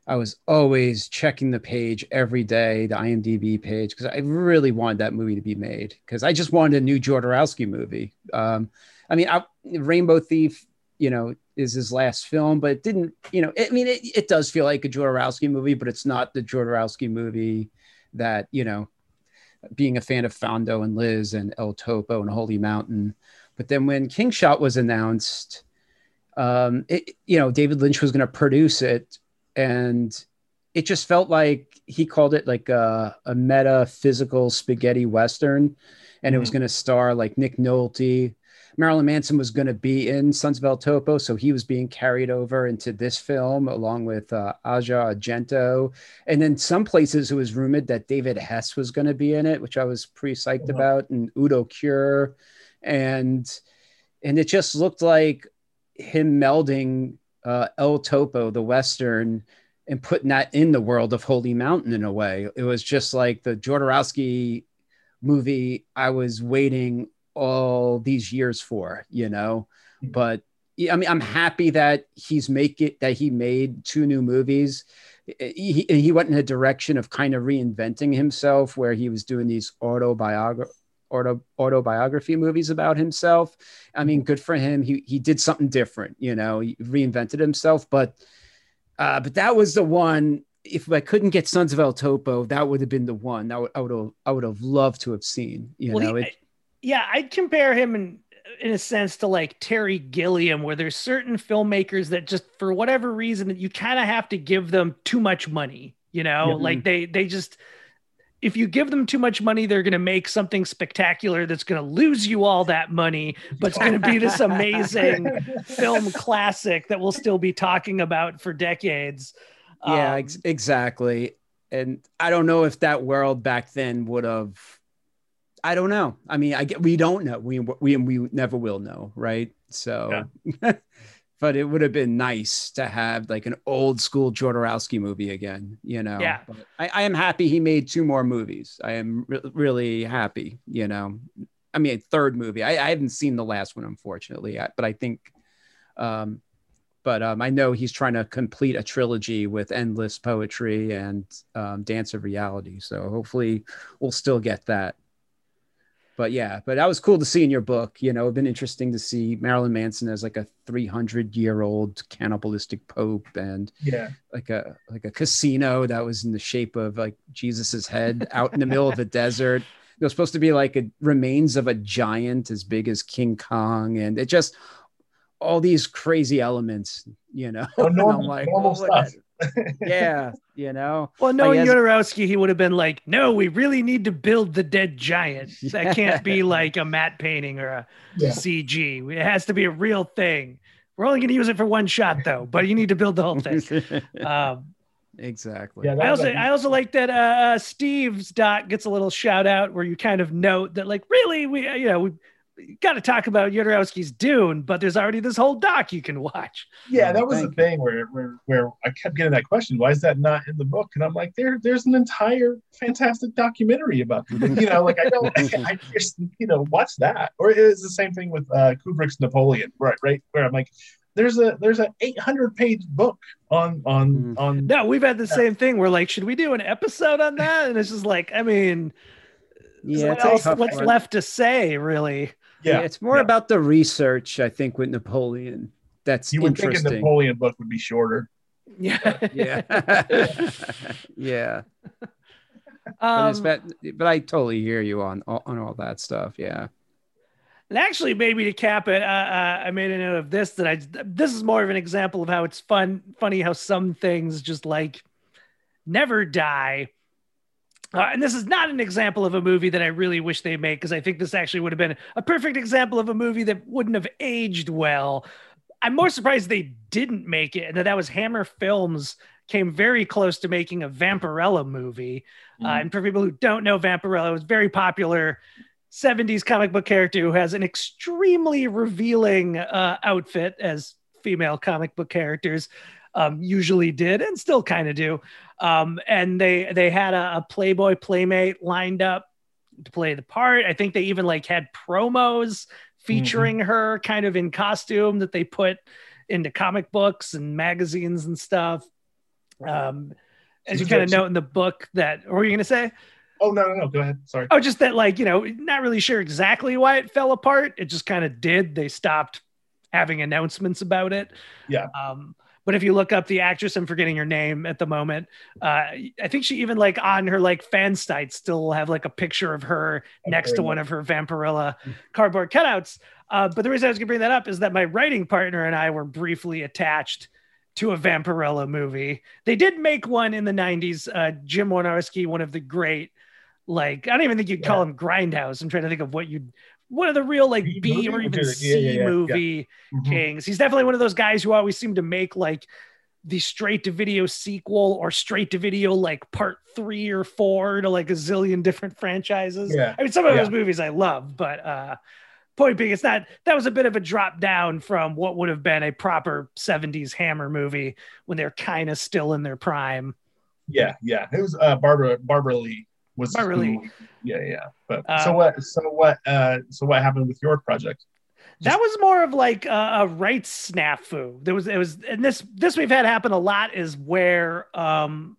Speaker 5: I was always checking the page every day, the IMDb page, because I really wanted that movie to be made. Because I just wanted a new Jodorowsky movie. Um, I mean, I, Rainbow Thief, you know, is his last film, but it didn't, you know, I mean, it, it does feel like a Jodorowsky movie, but it's not the Jodorowsky movie that, you know, being a fan of Fando and Lis and El Topo and Holy Mountain. But then when King Shot was announced, um, it, you know, David Lynch was going to produce it. And it just felt like he called it like a, a metaphysical spaghetti Western. And it was going to star like Nick Nolte. Marilyn Manson was going to be in Sons of El Topo. So he was being carried over into this film along with uh, Asia Argento. And then some places it was rumored that David Hess was going to be in it, which I was pretty psyched
Speaker 6: Uh-huh.
Speaker 5: about, and Udo Kier. And and it just looked like him melding uh, El Topo, the Western, and putting that in the world of Holy Mountain in a way. It was just like the Jodorowsky movie I was waiting all these years for, you know.
Speaker 6: Mhm.
Speaker 5: But I mean, I'm happy that he's make it that he made two new movies. He, he went in a direction of kind of reinventing himself, where he was doing these autobiography auto, autobiography movies about himself. I mean, good for him. He he did something different, you know. He reinvented himself, but uh, but that was the one. if I couldn't get Sons of El Topo, that would have been the one I would I would have I would have loved to have seen. You
Speaker 4: Well,
Speaker 5: know,
Speaker 4: he-
Speaker 5: it,
Speaker 4: yeah, I'd compare him in in a sense to like Terry Gilliam, where there's certain filmmakers that just for whatever reason you kind of have to give them too much money. You know,
Speaker 6: Yeah.
Speaker 4: like they they just if you give them too much money, they're going to make something spectacular that's going to lose you all that money, but it's going to be this amazing film classic that we'll still be talking about for decades.
Speaker 5: yeah,
Speaker 4: Um,
Speaker 5: ex- exactly. And I don't know if that world back then would have. I don't know. I mean, I get we don't know. We we we never will know, right? So, but it would have been nice to have like an old school Jodorowsky movie again. You know.
Speaker 4: Yeah.
Speaker 5: But I, I am happy he made two more movies. I am re- really happy. You know. I mean, third movie. I, I haven't seen the last one, unfortunately, I- but I think. Um, but um, I know he's trying to complete a trilogy with Endless Poetry and um, Dance of Reality. So hopefully we'll still get that. But yeah, but that was cool to see in your book. You know, it'd been interesting to see Marilyn Manson as like a 300 year old cannibalistic pope and
Speaker 6: Yeah.
Speaker 5: like a like a casino that was in the shape of like Jesus's head out in the middle of the desert. It was supposed to be like a remains of a giant as big as King Kong, and it just all these crazy elements, you know.
Speaker 6: Oh,
Speaker 5: And
Speaker 6: normal,
Speaker 5: I'm like,
Speaker 6: normal
Speaker 5: "Oh,
Speaker 6: stuff.
Speaker 5: Yeah, you know.
Speaker 4: Well, knowing
Speaker 5: guess-
Speaker 4: Jodorowsky, he would have been like, "No, we really need to build the dead giant. That can't be like a matte painting or a
Speaker 6: Yeah.
Speaker 4: CG. It has to be a real thing. We're only going to use it for one shot, though. But you need to build the whole thing." Um,
Speaker 5: exactly.
Speaker 6: Yeah,
Speaker 4: I also,
Speaker 6: like-
Speaker 4: I also like that uh, uh, Steve's doc gets a little shout out where you kind of note that, like, really, we, uh, you know, we got to talk about Jodorowsky's Dune, but there's already this whole doc you can watch.
Speaker 6: Yeah, that was the
Speaker 5: thank you.
Speaker 6: thing where, where where I kept getting that question. Why is that not in the book? And I'm like, there, there's an entire fantastic documentary about it. You know, like I don't, I just, you know, watch that. Or it's the same thing with uh, Kubrick's Napoleon, right? Right, where I'm like, there's a there's an 800 page book on on
Speaker 5: Mhm.
Speaker 6: on.
Speaker 4: No, we've had the same thing. We're like, should we do an episode on that? And it's just like, I mean,
Speaker 5: yeah,
Speaker 4: what else- what's
Speaker 5: one.
Speaker 4: left to say, really?
Speaker 5: Yeah,
Speaker 6: Yeah,
Speaker 5: it's more
Speaker 6: yeah.
Speaker 5: about the research, I think, with Napoleon. That's
Speaker 6: You would think a. Napoleon book would be shorter.
Speaker 4: Yeah.
Speaker 5: yeah, yeah. But,
Speaker 4: Um,
Speaker 5: it's, but, but I totally hear you on on all that stuff. Yeah.
Speaker 4: And actually, maybe to cap it, uh, uh, I made a note of this that I this is more of an example of how it's fun, funny how some things just like never die. Uh, and this is not an example of a movie that I really wish they made because I think this actually would have been a perfect example of a movie that wouldn't have aged well. I'm more surprised they didn't make it, and that that was Hammer Films came very close to making a Vampirella movie. Uh, and for people who don't know, Vampirella was very popular 70s comic book character who has an extremely revealing uh, outfit as female comic book characters um, usually did and still kind of do. Um, and they they had a, a Playboy playmate lined up to play the part. I think they even like had promos featuring her kind of in costume that they put into comic books and magazines and stuff. Um, as you kind of note in the book that, what were you going to say?
Speaker 6: Oh no, no, no. Go ahead. Sorry.
Speaker 4: Oh, just that, like, you know, not really sure exactly why it fell apart. It just kind of did. They stopped having announcements about it.
Speaker 6: Yeah.
Speaker 4: Um, but if you look up the actress, I'm forgetting her name at the moment. Uh, I think she even like on her like fan site still have like a picture of her next to one of her Vampirella cardboard cutouts. Uh, but the reason I was gonna bring that up is that my writing partner and I were briefly attached to a Vampirella movie. They did make one in the 90s. Uh, Jim Wynorski, one of the great, like, I don't even think you'd call him Grindhouse. I'm trying to think of what you'd, one of the real like
Speaker 6: B
Speaker 4: B or even C
Speaker 6: yeah, yeah.
Speaker 4: movie
Speaker 6: Mhm.
Speaker 4: kings. He's definitely one of those guys who always seem to make like the straight to video sequel or straight to video like part three or four to like a zillion different franchises.
Speaker 6: Yeah.
Speaker 4: I mean, some of his movies I love, but uh point being, it's not that was a bit of a drop down from what would have been a proper 70s Hammer movie when they're kind of still in their prime.
Speaker 6: Yeah, yeah. It was uh, Barbara Barbara Leigh was who-
Speaker 4: Leigh.
Speaker 6: Yeah, yeah. But
Speaker 4: Uh,
Speaker 6: so what? So what? Uh, so what happened with your project?
Speaker 4: That was more of like a, a rights snafu. There was it was and this this we've had happen a lot is where um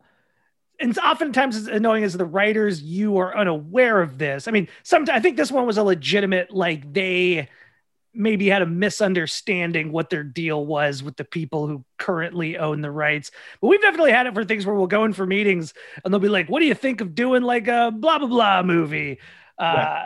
Speaker 4: and it's oftentimes as annoying as the writers you are unaware of this. I mean, sometimes I think this one was a legitimate like they maybe had a misunderstanding what their deal was with the people who currently own the rights. But we've definitely had it for things where we'll go in for meetings and they'll be like, "What do you think of doing like a blah blah blah movie?" Uh,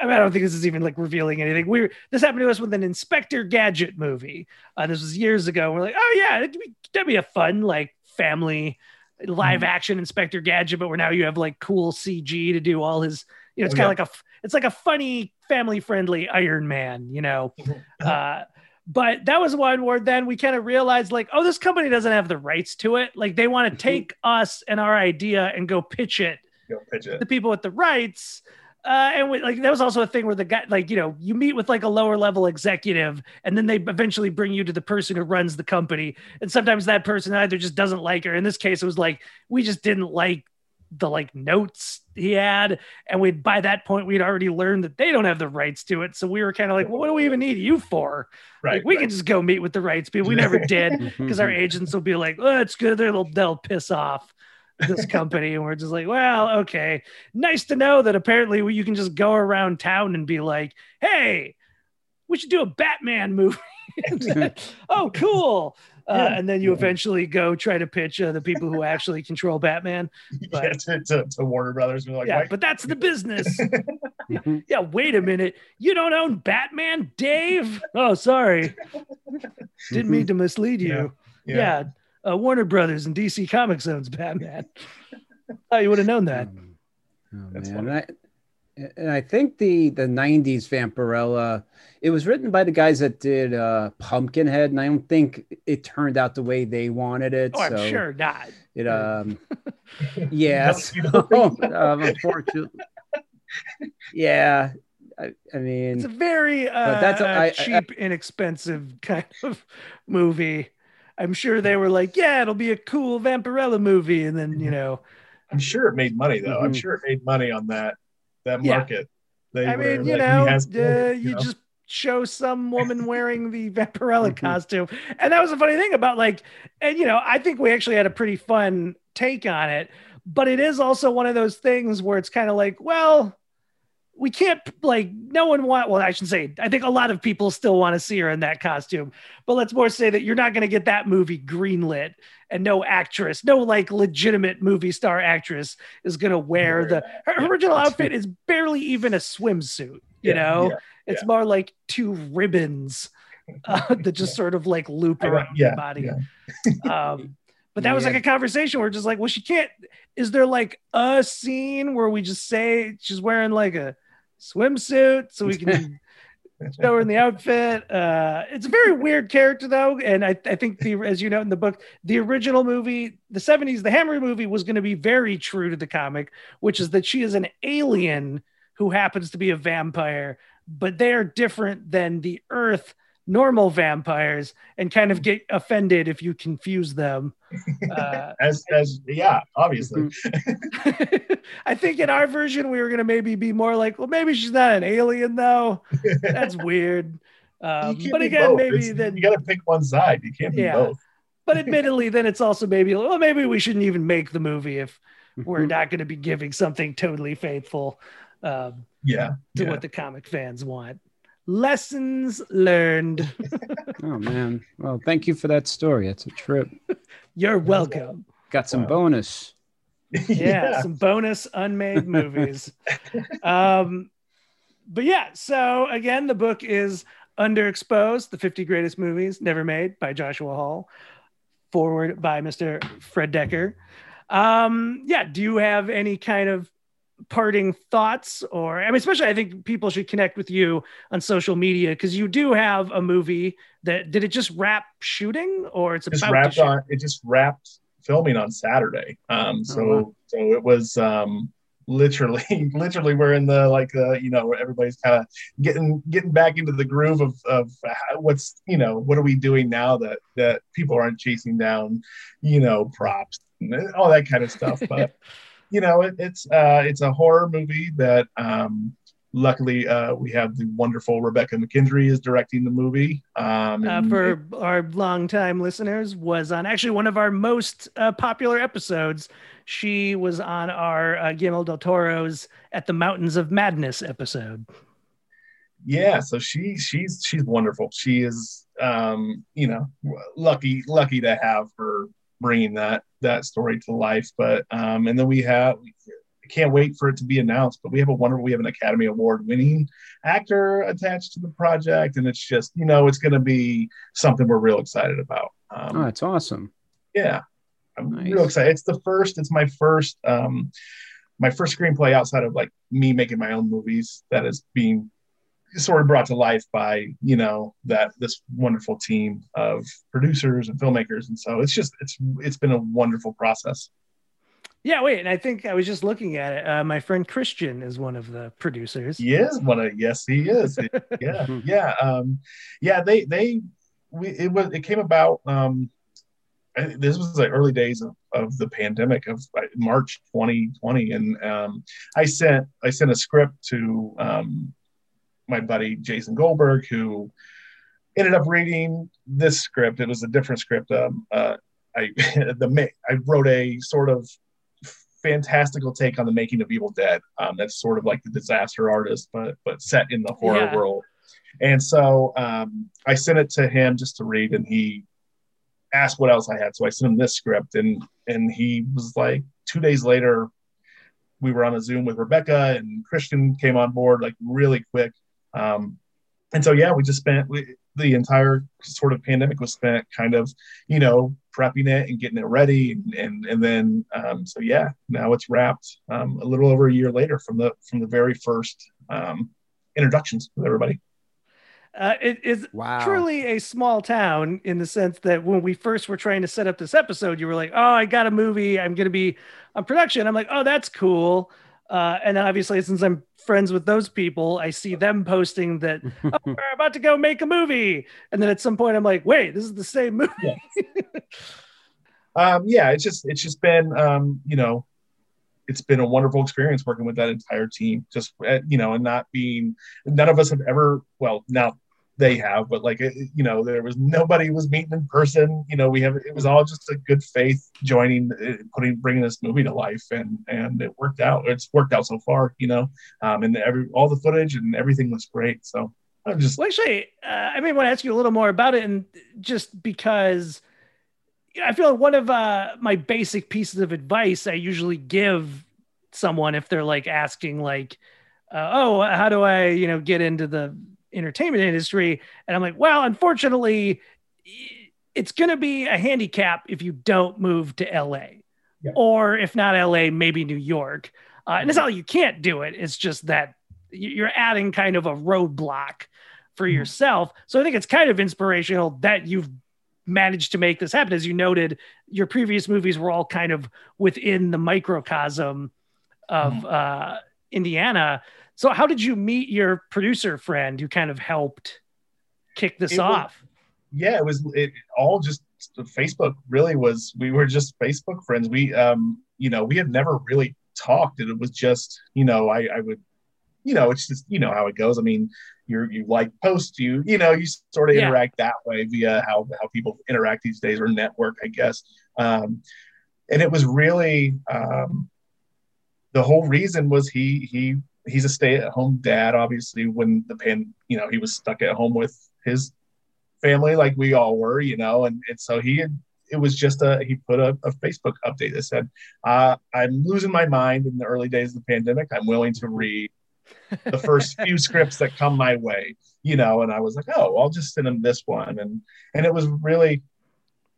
Speaker 4: I, mean, I don't think this is even like revealing anything. We this happened to us with an Inspector Gadget movie. Uh, this was years ago. We're like, "Oh yeah, that'd be, that'd be a fun like family." live action Inspector Gadget, but where now you have like cool CG to do all his, you know, it's
Speaker 6: Oh,
Speaker 4: kind of like a, it's like a funny family friendly Iron Man, you know. Uh, but that was one where then we kind of realized like, oh, this company doesn't have the rights to it. Like they want to take us and our idea and go pitch it
Speaker 6: Go pitch
Speaker 4: to
Speaker 6: it.
Speaker 4: the people with the rights. Uh, and we, like that was also a thing where the guy, like you know, you meet with like a lower level executive, and then they eventually bring you to the person who runs the company. And sometimes that person either just doesn't like her. In this case, it was like we just didn't like the like notes he had, and we'd by that point we'd already learned that they don't have the rights to it. So we were kind of like, well, what do we even need you for?
Speaker 6: Right.
Speaker 4: like we
Speaker 6: right.
Speaker 4: can just go meet with the rights people. We never did mm-hmm. because our agents will be like, oh, it's good. They'll they'll piss off this company, and we're just like, well, okay, nice to know that apparently you can just go around town and be like, hey, we should do a Batman movie. oh, cool. Uh,
Speaker 6: Yeah.
Speaker 4: and then you eventually go try to pitch uh, the people who actually control Batman. but-
Speaker 6: yeah, to, to, to Warner Brothers. We're like,
Speaker 4: yeah,
Speaker 6: why-
Speaker 4: but that's the business.
Speaker 5: Mhm.
Speaker 4: yeah, wait a minute. You don't own Batman, Dave? Oh, sorry. Didn't mean to mislead you. Yeah. Uh, Warner Brothers and DC Comics owns Batman. oh, you would have known that.
Speaker 5: Oh,
Speaker 6: That's
Speaker 5: man.
Speaker 6: Funny.
Speaker 5: And I, think the the '90s Vampirella, it was written by the guys that did uh, Pumpkinhead, and I don't think it turned out the way they wanted it.
Speaker 4: Oh, I'm sure not.
Speaker 5: It um, yeah.
Speaker 6: you don't think
Speaker 5: so, um, unfortunately, yeah. I, I mean,
Speaker 4: It's a very uh,
Speaker 5: that's a- I- I-
Speaker 4: cheap, inexpensive kind of movie. I'm sure they were like, yeah, it'll be a cool Vampirella movie. And then, you know,
Speaker 6: I'm sure it made money though. I'm
Speaker 5: Mhm.
Speaker 6: sure it made money on that that
Speaker 4: Yeah.
Speaker 6: market. They
Speaker 4: I mean, you
Speaker 6: like,
Speaker 4: know, uh, you,
Speaker 6: know?
Speaker 4: just show some woman wearing the Vampirella
Speaker 5: Mhm.
Speaker 4: costume. And that was a funny thing about like, and you know, I think we actually had a pretty fun take on it, but it is also one of those things where it's kind of like, well, we can't like no one want well i should say i think a lot of people still want to see her in that costume but let's more say that you're not going to get that movie greenlit and no actress no like legitimate movie star actress is going to wear the her
Speaker 6: Yeah.
Speaker 4: original outfit is barely even a swimsuit you
Speaker 6: Yeah,
Speaker 4: know?
Speaker 6: yeah,
Speaker 4: it's more like two ribbons uh, that just sort of like loop around the body. um, but that was like a conversation where just like, well, she can't. Is there like a scene where we just say she's wearing like a swimsuit so we can show her in the outfit? Uh, it's a very weird character though, and I, I think the as you know in the book, the original movie, the '70s, the Hammer movie was going to be very true to the comic, which is that she is an alien who happens to be a vampire, but they are different than the Earth normal vampires and kind of get offended if you confuse them. Uh,
Speaker 6: as as yeah, obviously.
Speaker 5: Mm-hmm.
Speaker 4: I think in our version we were gonna maybe be more like, well, maybe she's not an alien though. That's weird. Um, but again,
Speaker 6: both.
Speaker 4: maybe
Speaker 6: It's-
Speaker 4: then,
Speaker 6: you got to pick one side. You can't be
Speaker 4: Yeah.
Speaker 6: both.
Speaker 4: but admittedly, then it's also maybe, well, maybe we shouldn't even make the movie if we're
Speaker 5: Mhm.
Speaker 4: not going to be giving something totally faithful um,
Speaker 6: Yeah,
Speaker 4: to
Speaker 6: yeah.
Speaker 4: what the comic fans want. Lessons learned.
Speaker 5: oh man. Well, thank you for that story. It's a trip.
Speaker 4: You're welcome.
Speaker 5: Got some
Speaker 6: Wow.
Speaker 5: bonus.
Speaker 4: yeah, some bonus unmade movies. um, but yeah, so again, the book is Underexposed: The 50 Greatest Movies Never Made by Joshua Hall, foreword by Mr. Fred Dekker. Um, yeah, do you have any kind of parting thoughts or I mean especially I think people should connect with you on social media because you do have a movie that did it just wrap shooting or it's
Speaker 6: just
Speaker 4: about
Speaker 6: wrapped on it just wrapped filming on saturday um so
Speaker 5: wow.
Speaker 6: so it was um literally literally we're in the like uh you know where everybody's kind of getting getting back into the groove of of what's you know what are we doing now that that people aren't chasing down you know props and all that kind of stuff but you know it, it's uh it's a horror movie that um luckily uh we have the wonderful rebecca mckendry is directing the movie um
Speaker 4: uh, for our longtime listeners, was on actually one of our most uh, popular episodes. She was on our uh, Guillermo del Toro's "At the Mountains of Madness" episode.
Speaker 6: yeah, so she she's she's wonderful. She is um, you know lucky lucky to have her bringing that that story to life. But um, and then we have I can't wait for it to be announced. But we have a wonderful we have an Academy Award winning actor attached to the project, and it's just you know it's going to be something we're real excited about. Um,
Speaker 5: Oh, that's awesome.
Speaker 6: yeah, I'm
Speaker 5: Nice.
Speaker 6: real excited. It's the first. It's my first. Um, my first screenplay outside of like me making my own movies that is being sort of brought to life by you know that this wonderful team of producers and filmmakers and so it's just it's it's been a wonderful process
Speaker 4: Yeah, wait, and I think I was just looking at it. Uh, my friend Christian is one of the producers.
Speaker 6: he is one of yes he is yeah yeah um yeah they they we it was it came about um this was the early days of, of the pandemic of March 2020 and um I sent I sent a script to um my buddy Jason Goldberg who ended up reading this script it was a different script um uh I the I wrote a sort of fantastical take on the making of Evil Dead. Um, that's sort of like the disaster artist, but but set in the horror
Speaker 4: Yeah.
Speaker 6: world. And so um, I sent it to him just to read, and he asked what else I had. So I sent him this script, and and he was like, two days later, we were on a Zoom with Rebecca, and Christian came on board like really quick. Um, and so yeah, we just spent we, the entire sort of pandemic was spent kind of you know prepping it and getting it ready and and, and then um, so yeah now it's wrapped um, a little over a year later from the from the very first um, introductions with everybody
Speaker 4: Uh, it is
Speaker 5: Wow.
Speaker 4: truly a small town in the sense that when we first were trying to set up this episode, you were like, "Oh, I got a movie. I'm going to be on production." I'm like, "Oh, that's cool." Uh, and then obviously, since I'm friends with those people, I see them posting that oh, we're about to go make a movie, and then at some point, I'm like, "Wait, this is the same movie."
Speaker 6: um, yeah it's just it's just been um, you know it's been a wonderful experience working with that entire team. Just uh, you know and not being none of us have ever well now they have but like you know there was nobody was meeting in person you know we have it was all just a good faith joining uh, putting bringing this movie to life and and it worked out it's worked out so far you know um and every all the footage and everything was great so i'm just
Speaker 4: Well, actually, uh, I may want to ask you a little more about it, and just because I feel like one of uh, my basic pieces of advice I usually give someone if they're like asking, like, uh, "Oh, how do I, you know, get into the entertainment industry?" And I'm like, "Well, unfortunately, it's going to be a handicap if you don't move to LA,
Speaker 6: Yeah.
Speaker 4: or if not LA, maybe New York." Uh, and it's not like you can't do it. It's just that you're adding kind of a roadblock for
Speaker 6: Mhm.
Speaker 4: yourself. So I think it's kind of inspirational that you've managed to make this happen. As you noted, your previous movies were all kind of within the microcosm of
Speaker 6: Mhm.
Speaker 4: uh, Indiana. So how did you meet your producer friend who kind of helped kick this
Speaker 6: It was-
Speaker 4: off?
Speaker 6: yeah, it was it all just Facebook really was we were just Facebook friends. We um you know, we had never really talked and it was just, you know, I I would you know, it's just you know how it goes. I mean, you're you like post you, you know, you sort of
Speaker 4: Yeah.
Speaker 6: interact that way via how how people interact these days or network, I guess. Um and it was really um the whole reason was he he he's a stay-at-home dad obviously when the pan you know he was stuck at home with his family like we all were, you know, and, and so he had, it was just a, he put a, a Facebook update that said, uh, I'm losing my mind in the early days of the pandemic. I'm willing to read the first few scripts that come my way, you know, and I was like, oh, I'll just send him this one. And, and it was really,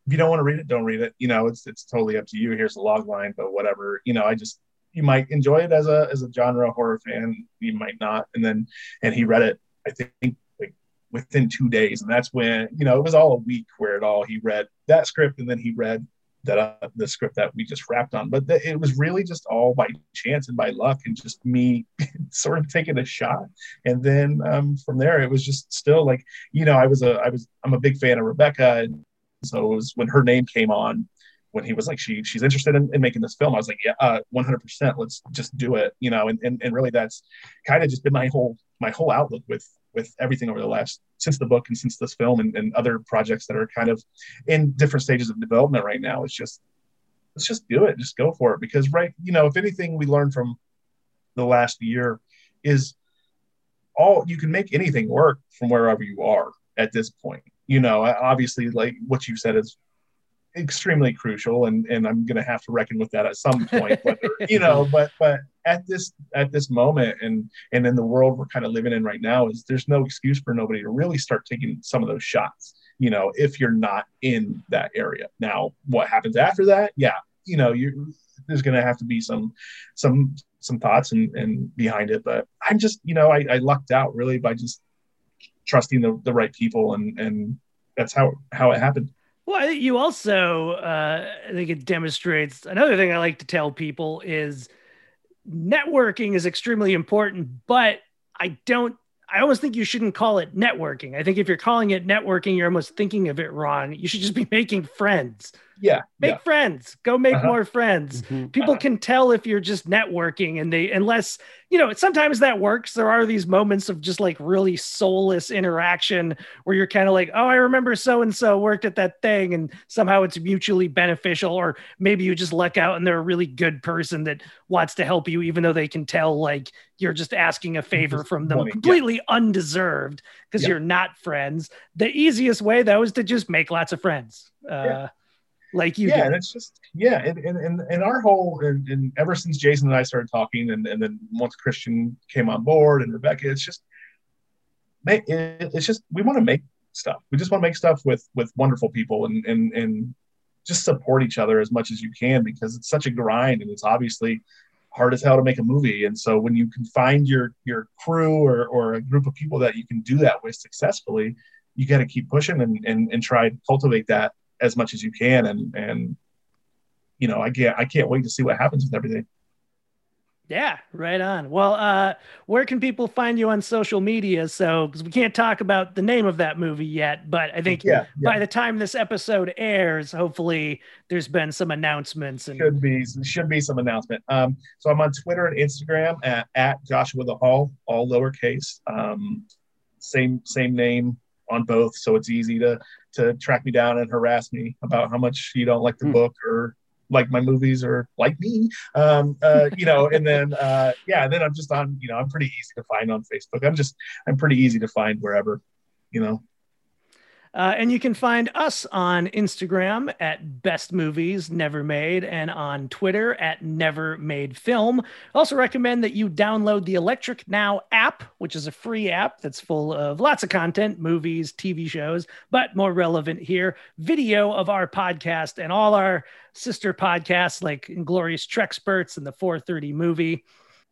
Speaker 6: if you don't want to read it, don't read it. You know, it's, it's totally up to you. Here's the log line, but whatever, you know, I just, you might enjoy it as a, as a genre horror fan. You might not. And then, and he read it, I think like within two days. And that's when, you know, it was all a week where it all, he read that script and then he read that, uh, the script that we just wrapped on. But it was really just all by chance and by luck and just me sort of taking a shot. And then um, from there, it was just still like, you know, I was a, I was, I'm a big fan of Rebecca. And so it was when her name came on, when he was like, she, she's interested in, in making this film. I was like, yeah, uh, 100%. Let's just do it, you know? And, and, and really that's kind of just been my whole, my whole outlook with, with everything over the last since the book and since this film and, and other projects that are kind of in different stages of development right now it's just let's just do it just go for it because right you know if anything we learned from the last year is all you can make anything work from wherever you are at this point. You know, obviously, like what you said is extremely crucial, and and I'm going to have to reckon with that at some point. Whether you know, but but at this at this moment, and and in the world we're kind of living in right now, is there's no excuse for nobody to really start taking some of those shots. You know, if you're not in that area. Now, what happens after that? Yeah, you know, you there's going to have to be some some some thoughts and, and behind it. But I'm just, you know, I, I lucked out really by just trusting the, the right people and, and that's how, how it happened.
Speaker 4: Well, you also, uh, I think it demonstrates another thing I like to tell people is networking is extremely important, but I don't I almost think you shouldn't call it networking. I think if you're calling it networking, you're almost thinking of it wrong. You should just be making friends.
Speaker 6: Yeah.
Speaker 4: Make
Speaker 6: yeah.
Speaker 4: friends. Go make
Speaker 6: uh-huh.
Speaker 4: more friends.
Speaker 5: Mm-hmm.
Speaker 4: People
Speaker 6: uh-huh.
Speaker 4: can tell if you're just networking and they unless, you know, sometimes that works. There are these moments of just like really soulless interaction where you're kind of like, "Oh, I remember so and so worked at that thing and somehow it's mutually beneficial or maybe you just luck out and they're a really good person that wants to help you even though they can tell like you're just asking a favor from them
Speaker 6: wanting- yeah.
Speaker 4: completely undeserved because
Speaker 6: Yeah.
Speaker 4: you're not friends. The easiest way though is to just make lots of friends. Uh
Speaker 6: Yeah.
Speaker 4: Like you
Speaker 6: yeah,
Speaker 4: did.
Speaker 6: and it's just yeah, and and and, and our whole and, and ever since Jason and I started talking, and and then once Christian came on board and Rebecca, it's just make it's just we want to make stuff. We just want to make stuff with with wonderful people and and and just support each other as much as you can because it's such a grind and it's obviously hard as hell to make a movie. And so when you can find your your crew or or a group of people that you can do that with successfully, you got to keep pushing and, and and try to cultivate that as much as you can and and you know i can't i can't wait to see what happens with everything
Speaker 4: Yeah, right on. Well, uh, where can people find you on social media? So, because we can't talk about the name of that movie yet, but I think
Speaker 6: yeah, yeah.
Speaker 4: by the time this episode airs, hopefully there's been some announcements and
Speaker 6: should be should be some announcement um so i'm on twitter and instagram at, at joshua the hall all lowercase um same same name on both so it's easy to to track me down and harass me about how much you don't like the
Speaker 5: Hmm.
Speaker 6: book or like my movies or like me. Um uh you know and then uh yeah then i'm just on you know i'm pretty easy to find on facebook. I'm just i'm pretty easy to find wherever you know
Speaker 4: Uh, and you can find us on Instagram at Best Movies Never Made and on Twitter at Never Made Film. I Also recommend that you download the Electric Now app, which is a free app that's full of lots of content, movies, TV shows, but more relevant here, video of our podcast and all our sister podcasts like Inglorious Treksperts and the 430 movie.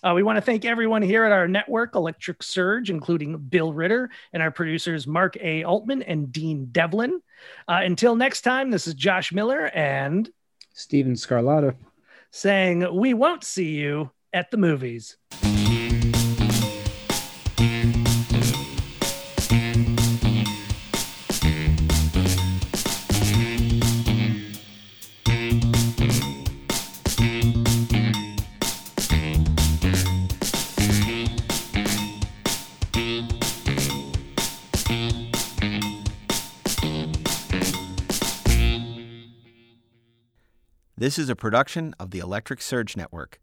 Speaker 4: Uh, we want to thank everyone here at our network, Electric Surge, including Bill Ritter and our producers, Mark A. Altman and Dean Devlin. Uh, until next time, this is Josh Miller and
Speaker 5: Steven Scarlata.
Speaker 4: saying, We won't see you at the movies.
Speaker 1: This is a production of the Electric Surge Network.